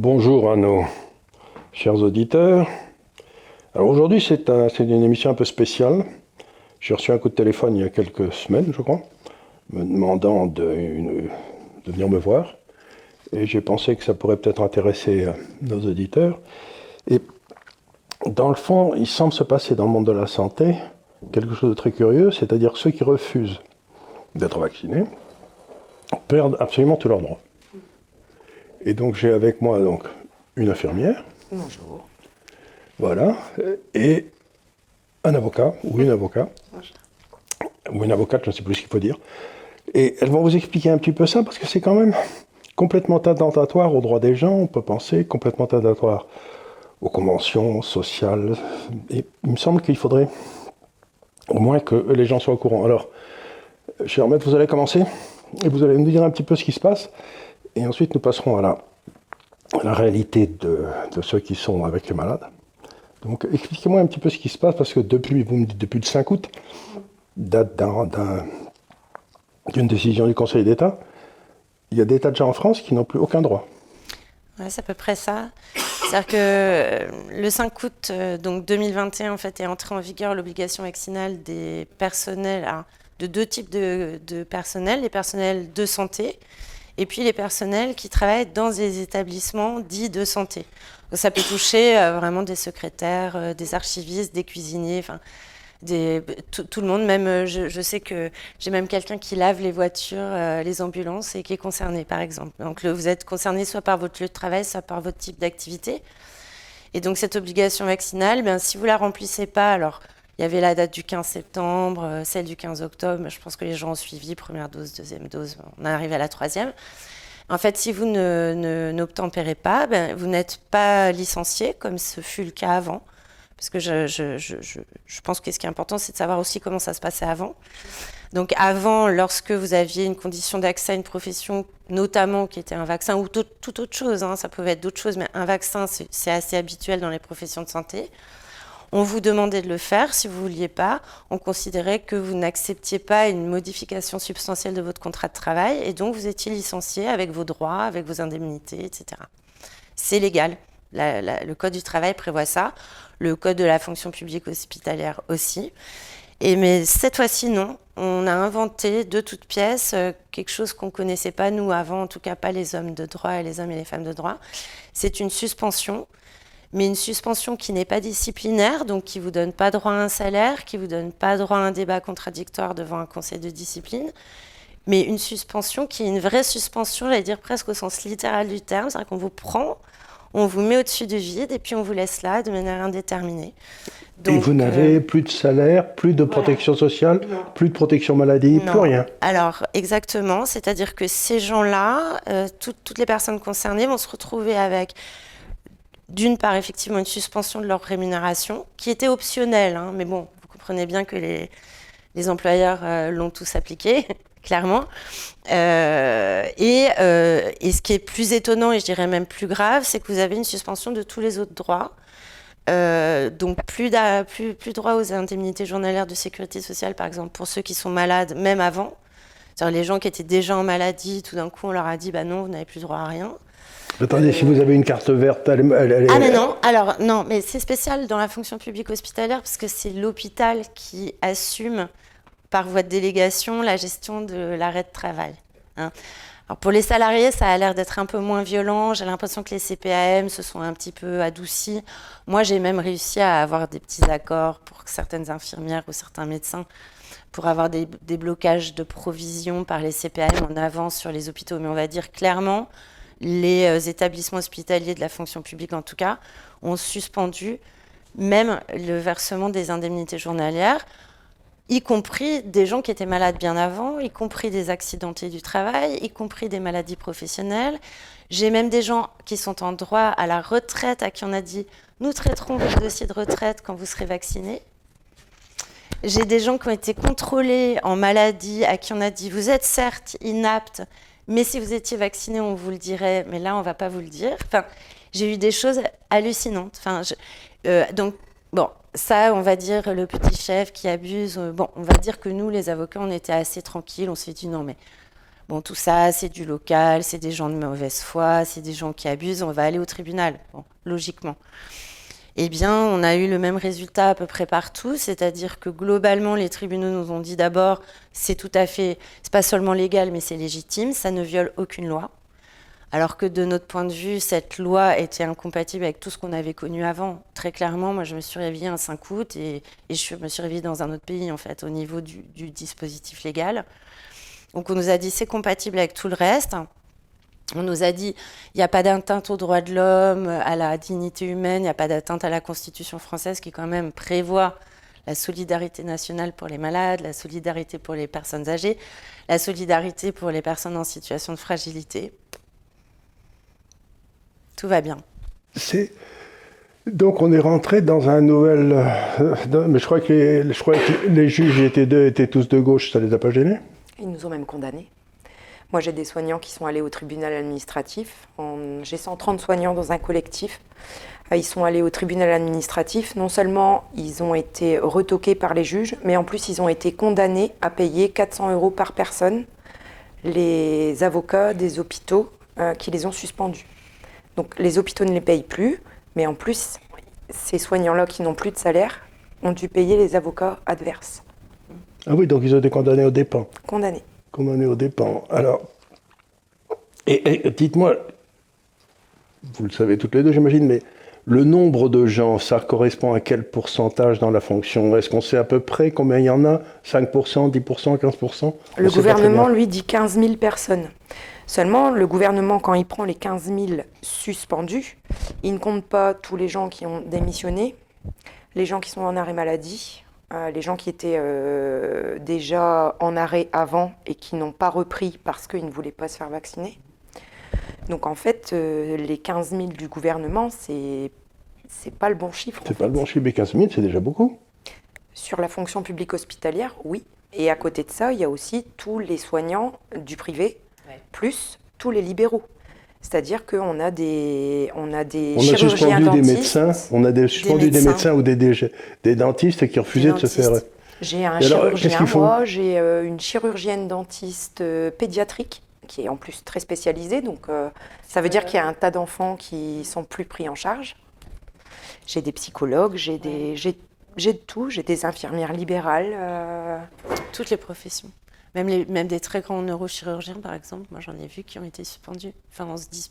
Bonjour à nos chers auditeurs. Alors aujourd'hui, c'est une émission un peu spéciale. J'ai reçu un coup de téléphone il y a quelques semaines, je crois, me demandant de, venir me voir. Et j'ai pensé que ça pourrait peut-être intéresser euh, nos auditeurs. Et dans le fond, il semble se passer dans le monde de la santé quelque chose de très curieux, c'est-à-dire ceux qui refusent d'être vaccinés perdent absolument tous leurs droits. Et donc j'ai avec moi donc une infirmière. Bonjour. Voilà. Et un avocat, ou une avocat. Ou une avocate, je ne sais plus ce qu'il faut dire. Et elles vont vous expliquer un petit peu ça, parce que c'est quand même complètement attentatoire aux droits des gens, on peut penser, complètement attentatoire aux conventions sociales. Et il me semble qu'il faudrait au moins que les gens soient au courant. Alors, cher maître, vous allez commencer, et vous allez nous dire un petit peu ce qui se passe. Et ensuite, nous passerons à la, réalité de, ceux qui sont avec les malades. Donc, expliquez-moi un petit peu ce qui se passe, parce que depuis, vous me depuis le 5 août, date d'une décision du Conseil d'État, il y a des tas de gens en France qui n'ont plus aucun droit. Ouais, c'est à peu près ça. C'est-à-dire que euh, le 5 août euh, donc 2021 en fait, est entrée en vigueur l'obligation vaccinale des personnels, de deux types de, de personnels, les personnels de santé et puis les personnels qui travaillent dans des établissements dits de santé. Donc, ça peut toucher euh, vraiment des secrétaires, euh, des archivistes, des cuisiniers, enfin tout, le monde. Même, euh, je, sais que j'ai même quelqu'un qui lave les voitures, les ambulances et qui est concerné, par exemple. Donc vous êtes concerné soit par votre lieu de travail, soit par votre type d'activité. Et donc cette obligation vaccinale, ben, si vous la remplissez pas, alors il y avait la date du 15 septembre, euh, celle du 15 octobre. Je pense que les gens ont suivi première dose, deuxième dose. On arrive à la troisième. En fait, si vous n'obtempérez pas, ben, vous n'êtes pas licencié, comme ce fut le cas avant. Parce que je, je, je, je pense que ce qui est important, c'est de savoir aussi comment ça se passait avant. Donc avant, lorsque vous aviez une condition d'accès à une profession, notamment qui était un vaccin ou toute autre chose, hein, ça pouvait être d'autres choses, mais un vaccin, c'est assez habituel dans les professions de santé. On vous demandait de le faire. Si vous ne vouliez pas, on considérait que vous n'acceptiez pas une modification substantielle de votre contrat de travail et donc vous étiez licencié avec vos droits, avec vos indemnités, etc. C'est légal. le Code du travail prévoit ça. Le Code de la fonction publique hospitalière aussi. Et mais cette fois-ci, non. On a inventé de toutes pièces euh, quelque chose qu'on ne connaissait pas, nous, avant, en tout cas pas les hommes de droit et les hommes et les femmes de droit. C'est une suspension mais une suspension qui n'est pas disciplinaire, donc qui ne vous donne pas droit à un salaire, qui ne vous donne pas droit à un débat contradictoire devant un conseil de discipline, mais une suspension qui est une vraie suspension, j'allais dire presque au sens littéral du terme, c'est-à-dire qu'on vous prend, on vous met au-dessus du vide et puis on vous laisse là de manière indéterminée. Donc, et vous n'avez euh, plus de salaire, plus de protection sociale, plus de protection maladie, plus rien. Alors, exactement, c'est-à-dire que ces gens-là, euh, toutes les personnes concernées vont se retrouver avec d'une part, effectivement, une suspension de leur rémunération, qui était optionnelle, hein, mais bon, vous comprenez bien que les, employeurs euh, l'ont tous appliqué, clairement. Euh, et, euh, et, ce qui est plus étonnant, et je dirais même plus grave, c'est que vous avez une suspension de tous les autres droits. donc plus, plus, plus droit aux indemnités journalières de sécurité sociale, par exemple, pour ceux qui sont malades, même avant. C'est-à-dire les gens qui étaient déjà en maladie, tout d'un coup, on leur a dit, bah non, vous n'avez plus droit à rien. Attendez, si vous avez une carte verte, elle, elle, Ah mais non, alors non, mais c'est spécial dans la fonction publique hospitalière parce que c'est l'hôpital qui assume par voie de délégation la gestion de l'arrêt de travail. Hein. Alors pour les salariés, ça a l'air d'être un peu moins violent. J'ai l'impression que les CPAM se sont un petit peu adoucis. Moi, j'ai même réussi à avoir des petits accords pour certaines infirmières ou certains médecins pour avoir des, des blocages de provisions par les CPAM en avance sur les hôpitaux. Mais on va dire clairement, les euh, établissements hospitaliers de la fonction publique en tout cas, ont suspendu même le versement des indemnités journalières, y compris des gens qui étaient malades bien avant, y compris des accidentés du travail, y compris des maladies professionnelles. J'ai même des gens qui sont en droit à la retraite, à qui on a dit nous traiterons votre dossier de retraite quand vous serez vacciné. J'ai des gens qui ont été contrôlés en maladie, à qui on a dit vous êtes certes inapte, mais si vous étiez vacciné, on vous le dirait, mais là, on va pas vous le dire. Enfin, j'ai eu des choses hallucinantes. Enfin, euh, donc, bon, ça, on va dire le petit chef qui abuse. Euh, bon, on va dire que nous, les avocats, on était assez tranquilles. On s'est dit non, mais Bon, tout ça, c'est du local, c'est des gens de mauvaise foi, c'est des gens qui abusent, on va aller au tribunal, logiquement. Eh bien, on a eu le même résultat à peu près partout, c'est-à-dire que globalement, les tribunaux nous ont dit d'abord, c'est tout à fait, c'est pas seulement légal, mais c'est légitime, ça ne viole aucune loi. Alors que de notre point de vue, cette loi était incompatible avec tout ce qu'on avait connu avant. Très clairement, moi, je me suis réveillée un 5 août et, je me suis réveillée dans un autre pays, en fait, au niveau du, du dispositif légal. Donc, on nous a dit c'est compatible avec tout le reste. On nous a dit il n'y a pas d'atteinte aux droits de l'homme, à la dignité humaine, il n'y a pas d'atteinte à la Constitution française qui quand même prévoit la solidarité nationale pour les malades, la solidarité pour les personnes âgées, la solidarité pour les personnes en situation de fragilité. Tout va bien. C'est donc on est rentré dans un nouvel. Euh, mais je crois que les, je crois que les juges étaient deux, étaient tous de gauche, ça les a pas gênés? Ils nous ont même condamnés. Moi, j'ai des soignants qui sont allés au tribunal administratif. J'ai 130 soignants dans un collectif. Euh, ils sont allés au tribunal administratif. Non seulement ils ont été retoqués par les juges, mais en plus ils ont été condamnés à payer 400 euros par personne les avocats des hôpitaux euh, qui les ont suspendus. Donc les hôpitaux ne les payent plus, mais en plus, ces soignants-là qui n'ont plus de salaire ont dû payer les avocats adverses. Ah oui, donc ils ont été condamnés au dépens. Condamnés on est au dépens. Alors, et, dites-moi, vous le savez toutes les deux, j'imagine, mais le nombre de gens, ça correspond à quel pourcentage dans la fonction? Est-ce qu'on sait à peu près combien il y en a? 5%, 10%, 15% Le gouvernement, lui, dit 15 000 personnes. Seulement, le gouvernement, quand il prend les 15 000 suspendus, il ne compte pas tous les gens qui ont démissionné, les gens qui sont en arrêt maladie, euh, les gens qui étaient euh, déjà en arrêt avant et qui n'ont pas repris parce qu'ils ne voulaient pas se faire vacciner. Donc en fait, euh, les 15 000 du gouvernement, c'est c'est pas le bon chiffre. C'est pas le bon chiffre, mais 15 000, c'est déjà beaucoup. Sur la fonction publique hospitalière, oui. Et à côté de ça, il y a aussi tous les soignants du privé, plus tous les libéraux. C'est-à-dire qu'on a des, on a des on a suspendu des médecins, on a des, suspendu des médecins, ou des, des, dentistes qui refusaient de se faire. J'ai un chirurgien, moi, j'ai euh, une chirurgienne dentiste euh, pédiatrique qui est en plus très spécialisée, donc euh, ça veut dire qu'il y a un tas d'enfants qui sont plus pris en charge. J'ai des psychologues, j'ai des, j'ai de tout, j'ai des infirmières libérales. Toutes les professions. Même, des très grands neurochirurgiens, par exemple, moi j'en ai vu qui ont été suspendus. Enfin, on se dit,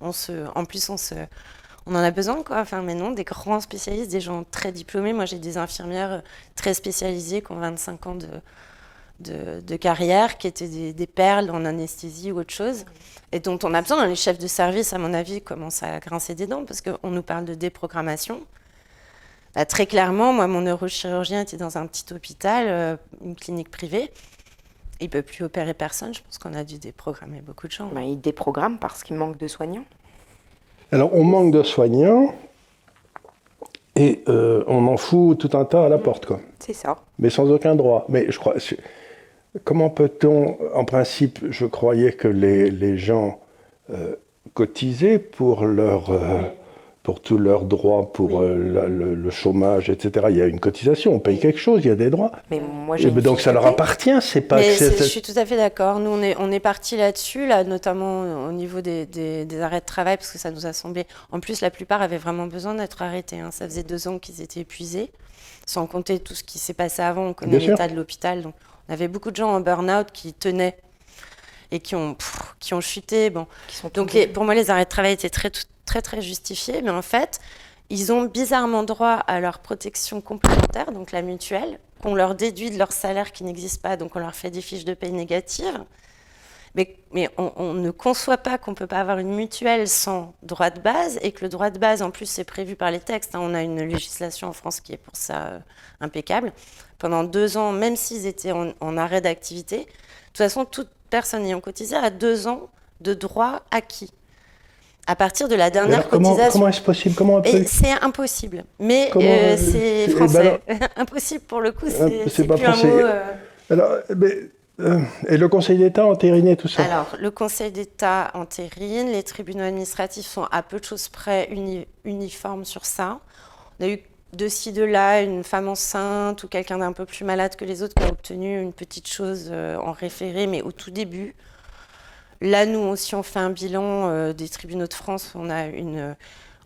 en plus, on, en a besoin, quoi. Mais non, des grands spécialistes, des gens très diplômés. Moi, j'ai des infirmières très spécialisées qui ont 25 ans de, carrière, qui étaient des, des, perles en anesthésie ou autre chose, et dont on a besoin. Les chefs de service, à mon avis, commencent à grincer des dents parce qu'on nous parle de déprogrammation. Bah, très clairement, moi, mon neurochirurgien était dans un petit hôpital, euh, une clinique privée. Il ne peut plus opérer personne. Je pense qu'on a dû déprogrammer beaucoup de gens. Ben, il déprogramme parce qu'il manque de soignants. Alors, on manque de soignants et euh, on en fout tout un tas à la porte. quoi. C'est ça. Mais sans aucun droit. Mais je crois. Comment peut-on. En principe, je croyais que les, les gens euh, cotisaient pour leur. Euh, pour tous leurs droits, pour euh, le, chômage, etc. Il y a une cotisation, on paye quelque chose, il y a des droits. Mais moi, ben donc ça leur appartient, c'est pas. Mais je suis tout à fait d'accord. Nous, on est, on est parti là-dessus, là, notamment au niveau des, des, arrêts de travail, parce que ça nous a semblé. En plus, la plupart avaient vraiment besoin d'être arrêtés. Hein. Ça faisait deux ans qu'ils étaient épuisés, sans compter tout ce qui s'est passé avant. On connaît l'état de l'hôpital, donc on avait beaucoup de gens en burn-out qui tenaient et qui ont, qui ont chuté. Bon. donc pour moi, les arrêts de travail étaient très très très justifié, mais en fait, ils ont bizarrement droit à leur protection complémentaire, donc la mutuelle, qu'on leur déduit de leur salaire qui n'existe pas, donc on leur fait des fiches de paye négatives. Mais, on, ne conçoit pas qu'on ne peut pas avoir une mutuelle sans droit de base et que le droit de base, en plus, c'est prévu par les textes. Hein. On a une législation en France qui est pour ça euh, impeccable. Pendant deux ans, même s'ils étaient en, en arrêt d'activité, de toute façon, toute personne ayant cotisé a deux ans de droit acquis à partir de la dernière cotisation. Comment est-ce possible? Comment C'est impossible. Mais euh, c'est ben français. impossible pour le coup, c'est pas plus français. un mot. Euh. Alors, euh, et le Conseil d'État entériné tout ça? Alors, le Conseil d'État entérine, les tribunaux administratifs sont à peu de choses près uniformes sur ça. On a eu de ci, de là, une femme enceinte ou quelqu'un d'un peu plus malade que les autres qui a obtenu une petite chose en référé, mais au tout début. Là, nous aussi, on fait un bilan des tribunaux de France. On a, une,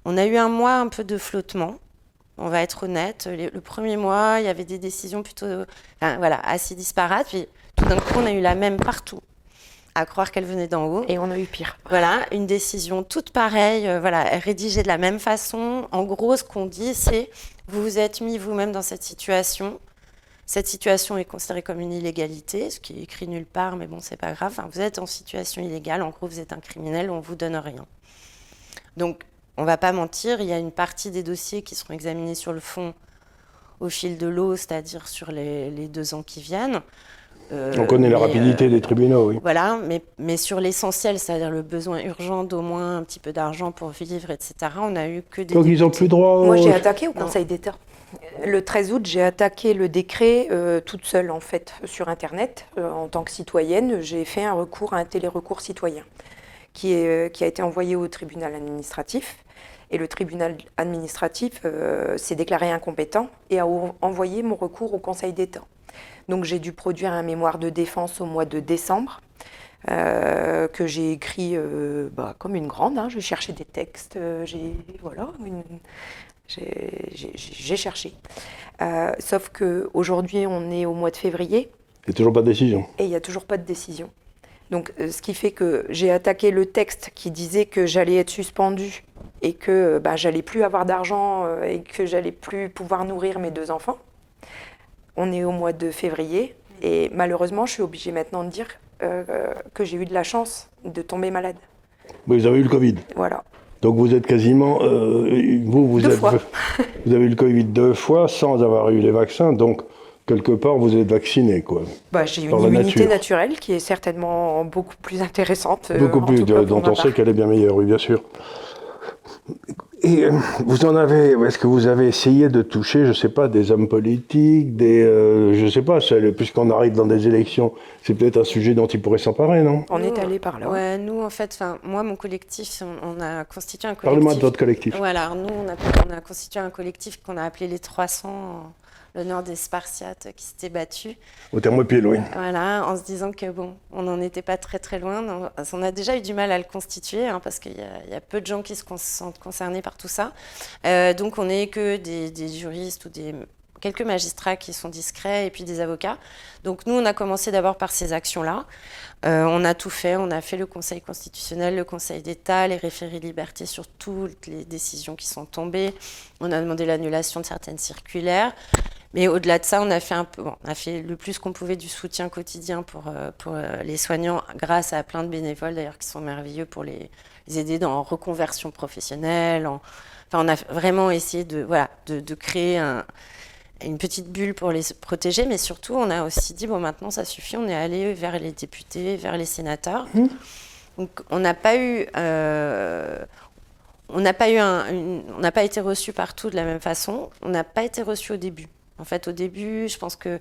on a eu un mois un peu de flottement. On va être honnête. le premier mois, il y avait des décisions plutôt voilà, assez disparates. Puis tout d'un coup, on a eu la même partout à croire qu'elle venait d'en haut. Et on a eu pire. Voilà, une décision toute pareille, euh, voilà, rédigée de la même façon. En gros, ce qu'on dit, c'est vous vous êtes mis vous-même dans cette situation. Cette situation est considérée comme une illégalité, ce qui est écrit nulle part, mais bon, c'est pas grave. vous êtes en situation illégale, en gros, vous êtes un criminel, on vous donne rien. Donc, on va pas mentir, il y a une partie des dossiers qui seront examinés sur le fond au fil de l'eau, c'est-à-dire sur les, les, deux ans qui viennent. Euh, on connaît la rapidité des tribunaux, oui. Voilà, mais, mais sur l'essentiel, c'est-à-dire le besoin urgent d'au moins un petit peu d'argent pour vivre, etc., on n'a eu que des. Donc ils n'ont plus droit Moi, j'ai attaqué au Conseil d'État. Le 13 août, j'ai attaqué le décret euh, toute seule, en fait, sur Internet. Euh, en tant que citoyenne, j'ai fait un recours, un télérecours citoyen, qui, est, qui a été envoyé au tribunal administratif. Et le tribunal administratif s'est déclaré incompétent et a envoyé mon recours au Conseil d'État. Donc j'ai dû produire un mémoire de défense au mois de décembre. Euh, que j'ai écrit euh, bah, comme une grande. Hein. J'ai cherché des textes, euh, j'ai voilà, j'ai cherché. sauf que aujourd'hui, on est au mois de février. Il n'y a toujours pas de décision. Et il n'y a toujours pas de décision. Donc, ce qui fait que j'ai attaqué le texte qui disait que j'allais être suspendue et que bah, j'allais plus avoir d'argent et que j'allais plus pouvoir nourrir mes deux enfants. On est au mois de février et malheureusement, je suis obligée maintenant de dire euh, que j'ai eu de la chance de tomber malade. Vous avez eu le Covid Voilà. Donc vous êtes quasiment. Euh, vous, vous, êtes, fois. vous avez eu le Covid deux fois sans avoir eu les vaccins, donc quelque part vous êtes vacciné. Quoi, bah, j'ai une immunité naturelle qui est certainement beaucoup plus intéressante. Euh, beaucoup plus, dont on sait qu'elle est bien meilleure, oui, bien sûr. Et euh, vous en avez, est-ce que vous avez essayé de toucher, je ne sais pas, des hommes politiques, des, euh, je ne sais pas, puisqu'on arrive dans des élections, c'est peut-être un sujet dont ils pourraient s'emparer, non? On est allé par là. Ouais, nous en fait, moi mon collectif, on, a constitué un collectif. Parlez-moi de votre collectif. Voilà, nous on a, on a constitué un collectif qu'on a appelé les 300 l'honneur des Spartiates qui s'étaient battus. Au Thermopyle, oui. Voilà, en se disant que bon, on n'en était pas très très loin. On a déjà eu du mal à le constituer hein, parce qu'il y, a peu de gens qui se sentent concernés par tout ça. Euh, donc on n'est que des, juristes ou des quelques magistrats qui sont discrets et puis des avocats. Donc nous, on a commencé d'abord par ces actions-là. Euh, on a tout fait, on a fait le Conseil constitutionnel, le Conseil d'État, les référés liberté sur toutes les décisions qui sont tombées. On a demandé l'annulation de certaines circulaires. Mais au-delà de ça, on a fait un peu, on a fait le plus qu'on pouvait du soutien quotidien pour, euh, pour euh, les soignants, grâce à plein de bénévoles d'ailleurs qui sont merveilleux pour les, aider dans la reconversion professionnelle. enfin, on a vraiment essayé de, voilà, de, de créer un, une petite bulle pour les protéger, mais surtout, on a aussi dit bon, maintenant ça suffit, on est allé vers les députés, vers les sénateurs. Mmh. Donc, on n'a pas eu, euh, on n'a pas eu un, on n'a pas été reçu partout de la même façon. On n'a pas été reçu au début. En fait, au début, je pense que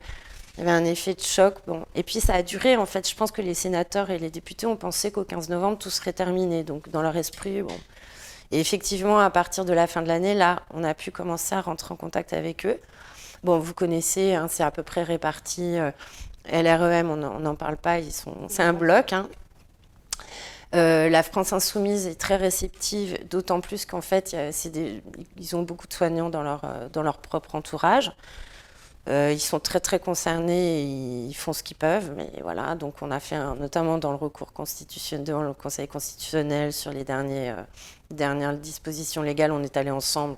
il y avait un effet de choc. Et puis ça a duré, en fait. Je pense que les sénateurs et les députés ont pensé qu'au 15 novembre, tout serait terminé. Donc dans leur esprit, bon. Et effectivement, à partir de la fin de l'année, là, on a pu commencer à rentrer en contact avec eux. Bon, vous connaissez, hein, c'est à peu près réparti. Euh, LREM, on n'en parle pas, ils c'est un bloc. Hein. Euh, la France insoumise est très réceptive, d'autant plus qu'en fait, ils ont beaucoup de soignants dans leur, euh, dans leur propre entourage. Ils sont très très concernés ils font ce qu'ils peuvent, mais voilà. Donc on a fait notamment dans le recours constitutionnel, dans le Conseil constitutionnel sur les derniers, dernières dispositions légales, on est allé ensemble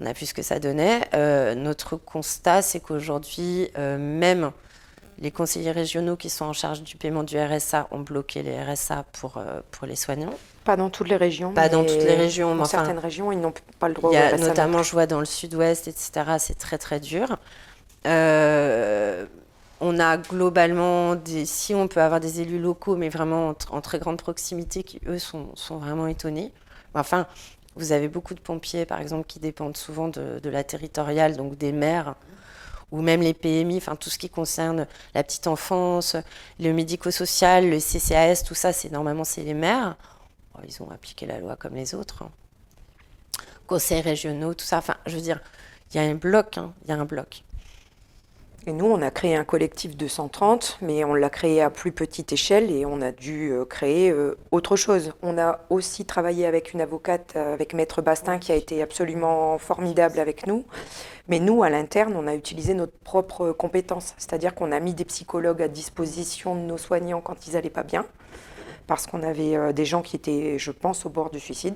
on a vu ce que ça donnait. Euh, notre constat, c'est qu'aujourd'hui, euh, même les conseillers régionaux qui sont en charge du paiement du RSA ont bloqué les RSA pour, euh, pour les soignants. Pas dans toutes les régions. Pas dans toutes les régions. Dans certaines régions, ils n'ont pas le droit au RSA. Notamment, je vois dans le sud-ouest, etc., c'est très très dur. on a globalement, des, si on peut avoir des élus locaux, mais vraiment en, en très grande proximité, qui eux sont, sont vraiment étonnés. Enfin, vous avez beaucoup de pompiers, par exemple, qui dépendent souvent de, la territoriale, donc des maires, ou même les PMI, enfin tout ce qui concerne la petite enfance, le médico-social, le CCAS, tout ça, c'est normalement c'est les maires. ils ont appliqué la loi comme les autres. Hein. Conseils régionaux, tout ça. Enfin, je veux dire, il y a un bloc, hein, il y a un bloc. Et nous, on a créé un collectif de 130, mais on l'a créé à plus petite échelle et on a dû euh, créer euh, autre chose. On a aussi travaillé avec une avocate, euh, avec Maître Bastin, qui a été absolument formidable avec nous. Mais nous, à l'interne, on a utilisé notre propre compétence. C'est-à-dire qu'on a mis des psychologues à disposition de nos soignants quand ils n'allaient pas bien, parce qu'on avait des gens qui étaient, je pense, au bord du suicide.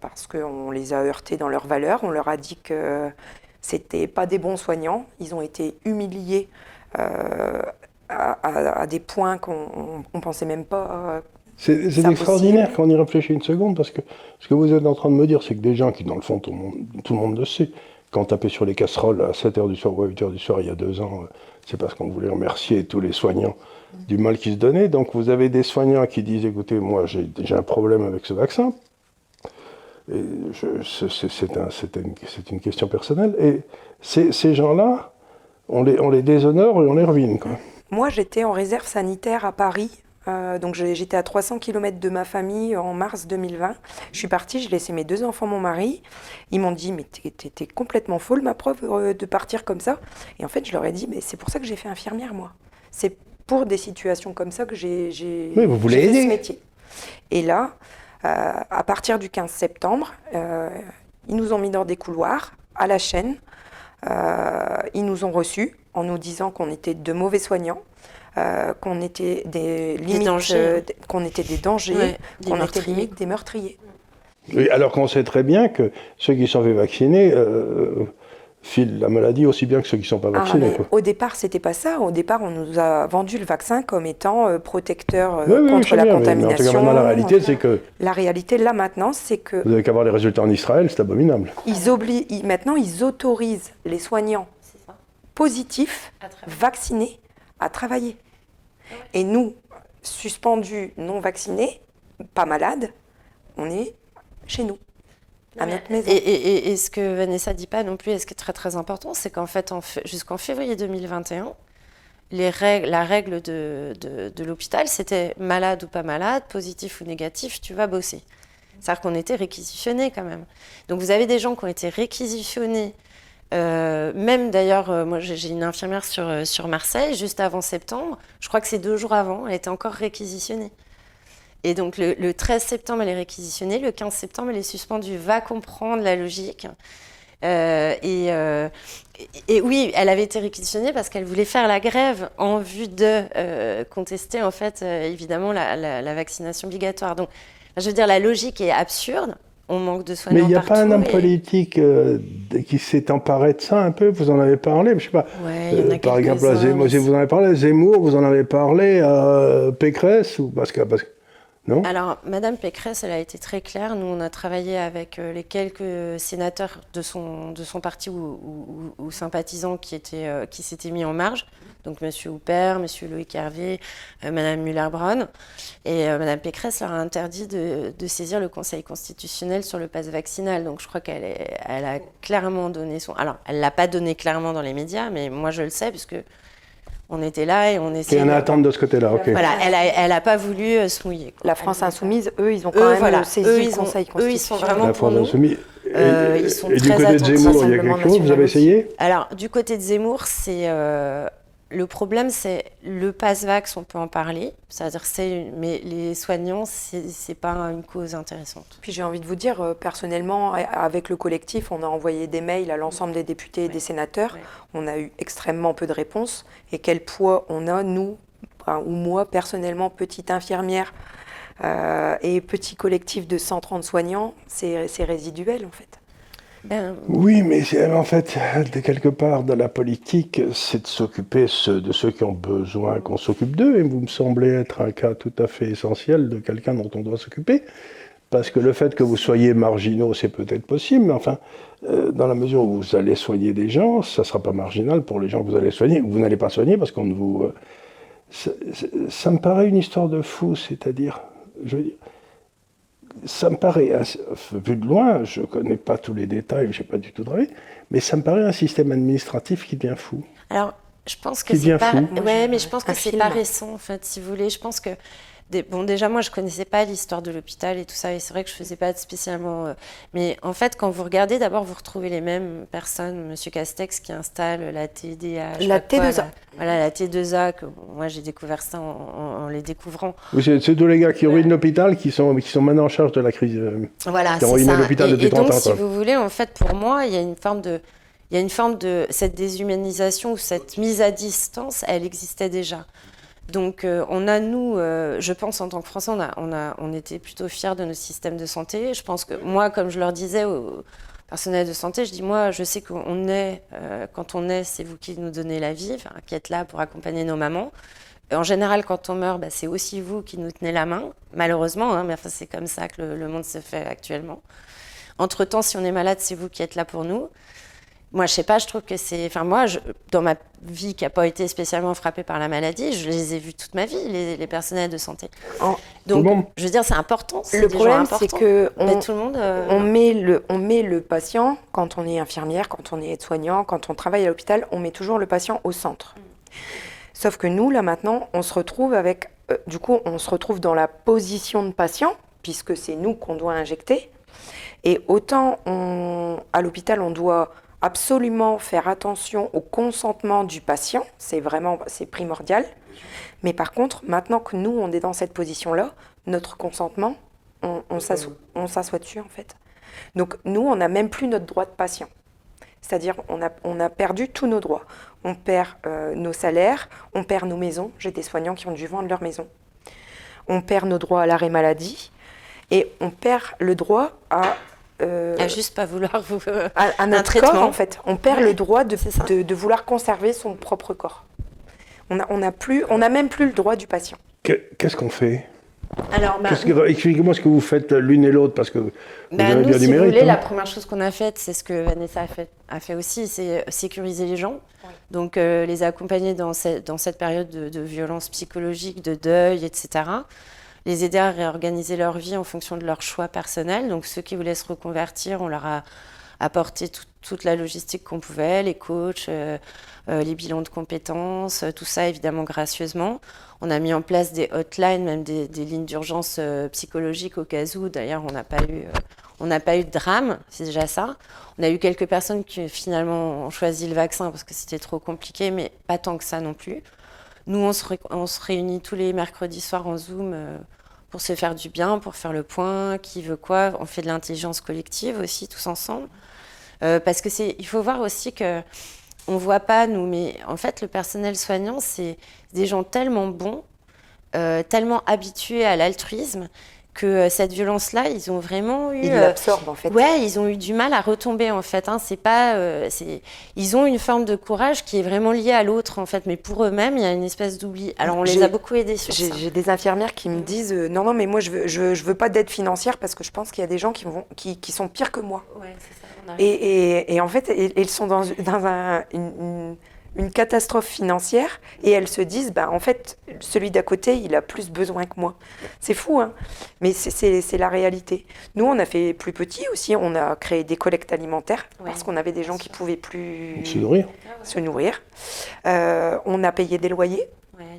parce qu'on les a heurtés dans leurs valeurs. On leur a dit que c'était pas des bons soignants. Ils ont été humiliés euh, à, des points qu'on ne pensait même pas. Euh, c'est extraordinaire quand on y réfléchit une seconde, parce que ce que vous êtes en train de me dire, c'est que des gens qui, dans le fond, tout le monde, tout le, monde le sait, quand on tapait sur les casseroles à 7h du soir ou à 8h du soir il y a deux ans, euh, c'est parce qu'on voulait remercier tous les soignants du mal qui se donnait. Donc vous avez des soignants qui disent, écoutez, moi j'ai un problème avec ce vaccin, c'est une, une, question personnelle. Et ces, gens-là, on les, on les déshonore et on les ruine. Quoi. Moi, j'étais en réserve sanitaire à Paris. Euh, donc j'étais à 300 km de ma famille en mars 2020. Je suis partie, j'ai laissé mes deux enfants, mon mari. Ils m'ont dit, mais t'es complètement folle, ma prof, euh, de partir comme ça. Et en fait, je leur ai dit, mais c'est pour ça que j'ai fait infirmière, moi. C'est pour des situations comme ça que j'ai oui, vous voulez fait ce métier. Et là, à partir du 15 septembre, euh, ils nous ont mis dans des couloirs à la chaîne. Euh, ils nous ont reçus en nous disant qu'on était de mauvais soignants, qu'on était des limites, qu'on était des dangers, qu'on était limite des meurtriers. Oui, alors qu'on sait très bien que ceux qui sont fait vacciner filent la maladie aussi bien que ceux qui ne sont pas ah, vaccinés. Au départ, c'était pas ça. Au départ, on nous a vendu le vaccin comme étant euh, protecteur euh, contre la contamination. Mais la réalité, c'est que... La réalité, là, maintenant, c'est que... Vous n'avez qu'à voir les résultats en Israël, c'est abominable. Ils obligent, maintenant, ils autorisent les soignants positifs, vaccinés, à travailler. Et nous, suspendus, non vaccinés, pas malades, on est chez nous. Et, ce que Vanessa dit pas non plus, et ce qui est très très important, c'est qu'en fait, jusqu'en février 2021, les règles, la règle de, de, l'hôpital, c'était malade ou pas malade, positif ou négatif, tu vas bosser. C'est-à-dire qu'on était réquisitionnés quand même. Donc vous avez des gens qui ont été réquisitionnés, euh, même d'ailleurs, euh, moi j'ai une infirmière sur, euh, sur Marseille, juste avant septembre, je crois que c'est deux jours avant, elle était encore réquisitionnée. Et donc le, 13 septembre, elle est réquisitionnée, le 15 septembre, elle est suspendue. Va comprendre la logique. Euh, euh, et, oui, elle avait été réquisitionnée parce qu'elle voulait faire la grève en vue de euh, contester, en fait, évidemment, la, vaccination obligatoire. Donc, je veux dire, la logique est absurde. On manque de soignants Mais il n'y a pas un homme politique qui s'est emparé de ça un peu? Vous en avez parlé, je sais pas. par exemple, Zemmour, vous en avez parlé, Zemmour, vous en avez parlé, Pécresse, ou parce que, parce que alors, Madame Pécresse, elle a été très claire. Nous, on a travaillé avec euh, les quelques sénateurs de son, parti ou, sympathisants qui, étaient, euh, qui s'étaient mis en marge. Donc, Monsieur Houpert, Monsieur Loïc Hervé, euh, Madame Muller-Brown. Et Madame Pécresse leur a interdit de, saisir le Conseil constitutionnel sur le passe vaccinal. Donc, je crois qu'elle elle a clairement donné son. Alors, elle ne l'a pas donné clairement dans les médias, mais moi, je le sais, puisque on était là et on essayait. Il y en a attente de ce côté-là, ok. Voilà, elle n'a pas voulu euh, se mouiller. La France insoumise, eux, ils ont quand même saisi eux, le Conseil constitutionnel. Eux, ils sont vraiment La France insoumise. Euh, ils sont et du côté de Zemmour, il y a quelque chose Vous avez essayé? Alors, du côté de Zemmour, c'est euh, le problème, c'est le pass-vax, on peut en parler, c'est-à-dire c'est, mais les soignants, c'est, c'est pas une cause intéressante. Puis j'ai envie de vous dire, euh, personnellement, avec le collectif, on a envoyé des mails à l'ensemble des députés et des sénateurs. On a eu extrêmement peu de réponses. Et quel poids on a, nous, ou moi, personnellement, petite infirmière euh, et petit collectif de 130 soignants, c'est, c'est résiduel en fait. Ben, oui, mais en fait, quelque part, dans la politique, c'est de s'occuper de ceux qui ont besoin qu'on s'occupe d'eux, et vous me semblez être un cas tout à fait essentiel de quelqu'un dont on doit s'occuper. Parce que le fait que vous soyez marginaux, c'est peut-être possible, mais enfin, euh, dans la mesure où vous allez soigner des gens, ça ne sera pas marginal pour les gens que vous allez soigner. Vous n'allez pas soigner parce qu'on ne vous. Euh, ça, me paraît une histoire de fou, c'est-à-dire, je veux dire, ça me paraît, vu de loin, je ne connais pas tous les détails, je n'ai pas du tout travaillé, mais ça me paraît un système administratif qui devient fou. Alors, je pense que c'est pas. Ouais, mais je pense que c'est pas récent, en fait, si vous voulez. Je pense que bon, déjà, moi, je connaissais pas l'histoire de l'hôpital et tout ça, et c'est vrai que je faisais pas spécialement. Euh, mais en fait, quand vous regardez, d'abord, vous retrouvez les mêmes personnes. Monsieur Castex qui installe la TDA. La T2A. voilà, la T2A, que moi, j'ai découvert ça en, les découvrant. Oui, c'est tous les gars qui ruinent l'hôpital qui sont, qui sont maintenant en charge de la crise. Euh, voilà, c'est ça. l'hôpital depuis et, et donc, si vous voulez, en fait, pour moi, il y a une forme de. Il y a une forme de cette déshumanisation ou cette mise à distance, elle existait déjà. Donc euh, on a, nous, euh, je pense en tant que Français, on, a, on, a, on était plutôt fiers de notre système de santé. Je pense que moi, comme je leur disais aux personnels de santé, je dis moi, je sais qu'on est, euh, quand on est, c'est vous qui nous donnez la vie, qui êtes là pour accompagner nos mamans. en général, quand on meurt, bah, c'est aussi vous qui nous tenez la main, malheureusement, hein, mais enfin, c'est comme ça que le monde se fait actuellement. Entre-temps, si on est malade, c'est vous qui êtes là pour nous. Moi, je sais pas, je trouve que c'est. Enfin, moi, je, dans ma vie qui n'a pas été spécialement frappée par la maladie, je les ai vus toute ma vie, les, personnels de santé. Donc, je veux dire, c'est important. Le problème, c'est que on, tout le monde, euh, on, met le, on met le patient, quand on est infirmière, quand on est aide-soignant, quand on travaille à l'hôpital, on met toujours le patient au centre. Sauf que nous, là maintenant, on se retrouve avec. Euh, du coup, on se retrouve dans la position de patient, puisque c'est nous qu'on doit injecter. Et autant on, à l'hôpital, on doit absolument faire attention au consentement du patient, c'est vraiment c'est primordial. Mais par contre, maintenant que nous, on est dans cette position-là, notre consentement, on, on s'assoit dessus en fait. Donc nous, on n'a même plus notre droit de patient. C'est-à-dire on a, on a perdu tous nos droits. On perd euh, nos salaires, on perd nos maisons. J'ai des soignants qui ont dû vendre leur maison. On perd nos droits à l'arrêt maladie et on perd le droit à euh, à juste pas vouloir vous un, traitement en fait. On perd le droit de, de, vouloir conserver son propre corps. On a, on a plus, on a même plus le droit du patient. Qu'est-ce qu'on fait? Alors, bah, expliquez-moi ce que vous faites l'une et l'autre parce que vous bah, avez bien si du mérite. Vous voulez, La première chose qu'on a faite, c'est ce que Vanessa a fait, a fait aussi, c'est sécuriser les gens. Donc, euh, les accompagner dans, cette, dans cette période de, de, violence psychologique, de deuil, etc les aider à réorganiser leur vie en fonction de leurs choix personnels. Donc ceux qui voulaient se reconvertir, on leur a apporté toute la logistique qu'on pouvait, les coachs, euh, euh, les bilans de compétences, euh, tout ça évidemment gracieusement. On a mis en place des hotlines, même des, lignes d'urgence psychologiques au cas où. D'ailleurs, on n'a pas eu, on n'a pas eu de drame, c'est déjà ça. On a eu quelques personnes qui finalement ont choisi le vaccin parce que c'était trop compliqué, mais pas tant que ça non plus. Nous, on se, réunit tous les mercredis soirs en Zoom euh, pour se faire du bien, pour faire le point, qui veut quoi. On fait de l'intelligence collective aussi, tous ensemble. Euh, parce que c'est, il faut voir aussi que on voit pas nous, mais en fait, le personnel soignant, c'est des gens tellement bons, euh, tellement habitués à l'altruisme que euh, cette violence-là, ils ont vraiment eu. Ils euh, l'absorbent en fait. Ouais, ils ont eu du mal à retomber en fait. Hein. C'est pas, euh, c'est, ils ont une forme de courage qui est vraiment liée à l'autre en fait, mais pour eux-mêmes, il y a une espèce d'oubli. Alors on les a beaucoup aidés sur ça. J'ai des infirmières qui me disent non non mais moi je veux je, je veux pas d'aide financière parce que je pense qu'il y a des gens qui vont qui, qui sont pires que moi. Ouais, c'est ça. Et, et, et, en fait, ils sont dans, dans un, une une catastrophe financière et elles se disent bah en fait celui d'à côté il a plus besoin que moi. C'est fou hein. Mais c'est la réalité. Nous on a fait plus petit aussi. On a créé des collectes alimentaires parce qu'on avait des gens qui pouvaient plus se nourrir. Se nourrir. Euh, on a payé des loyers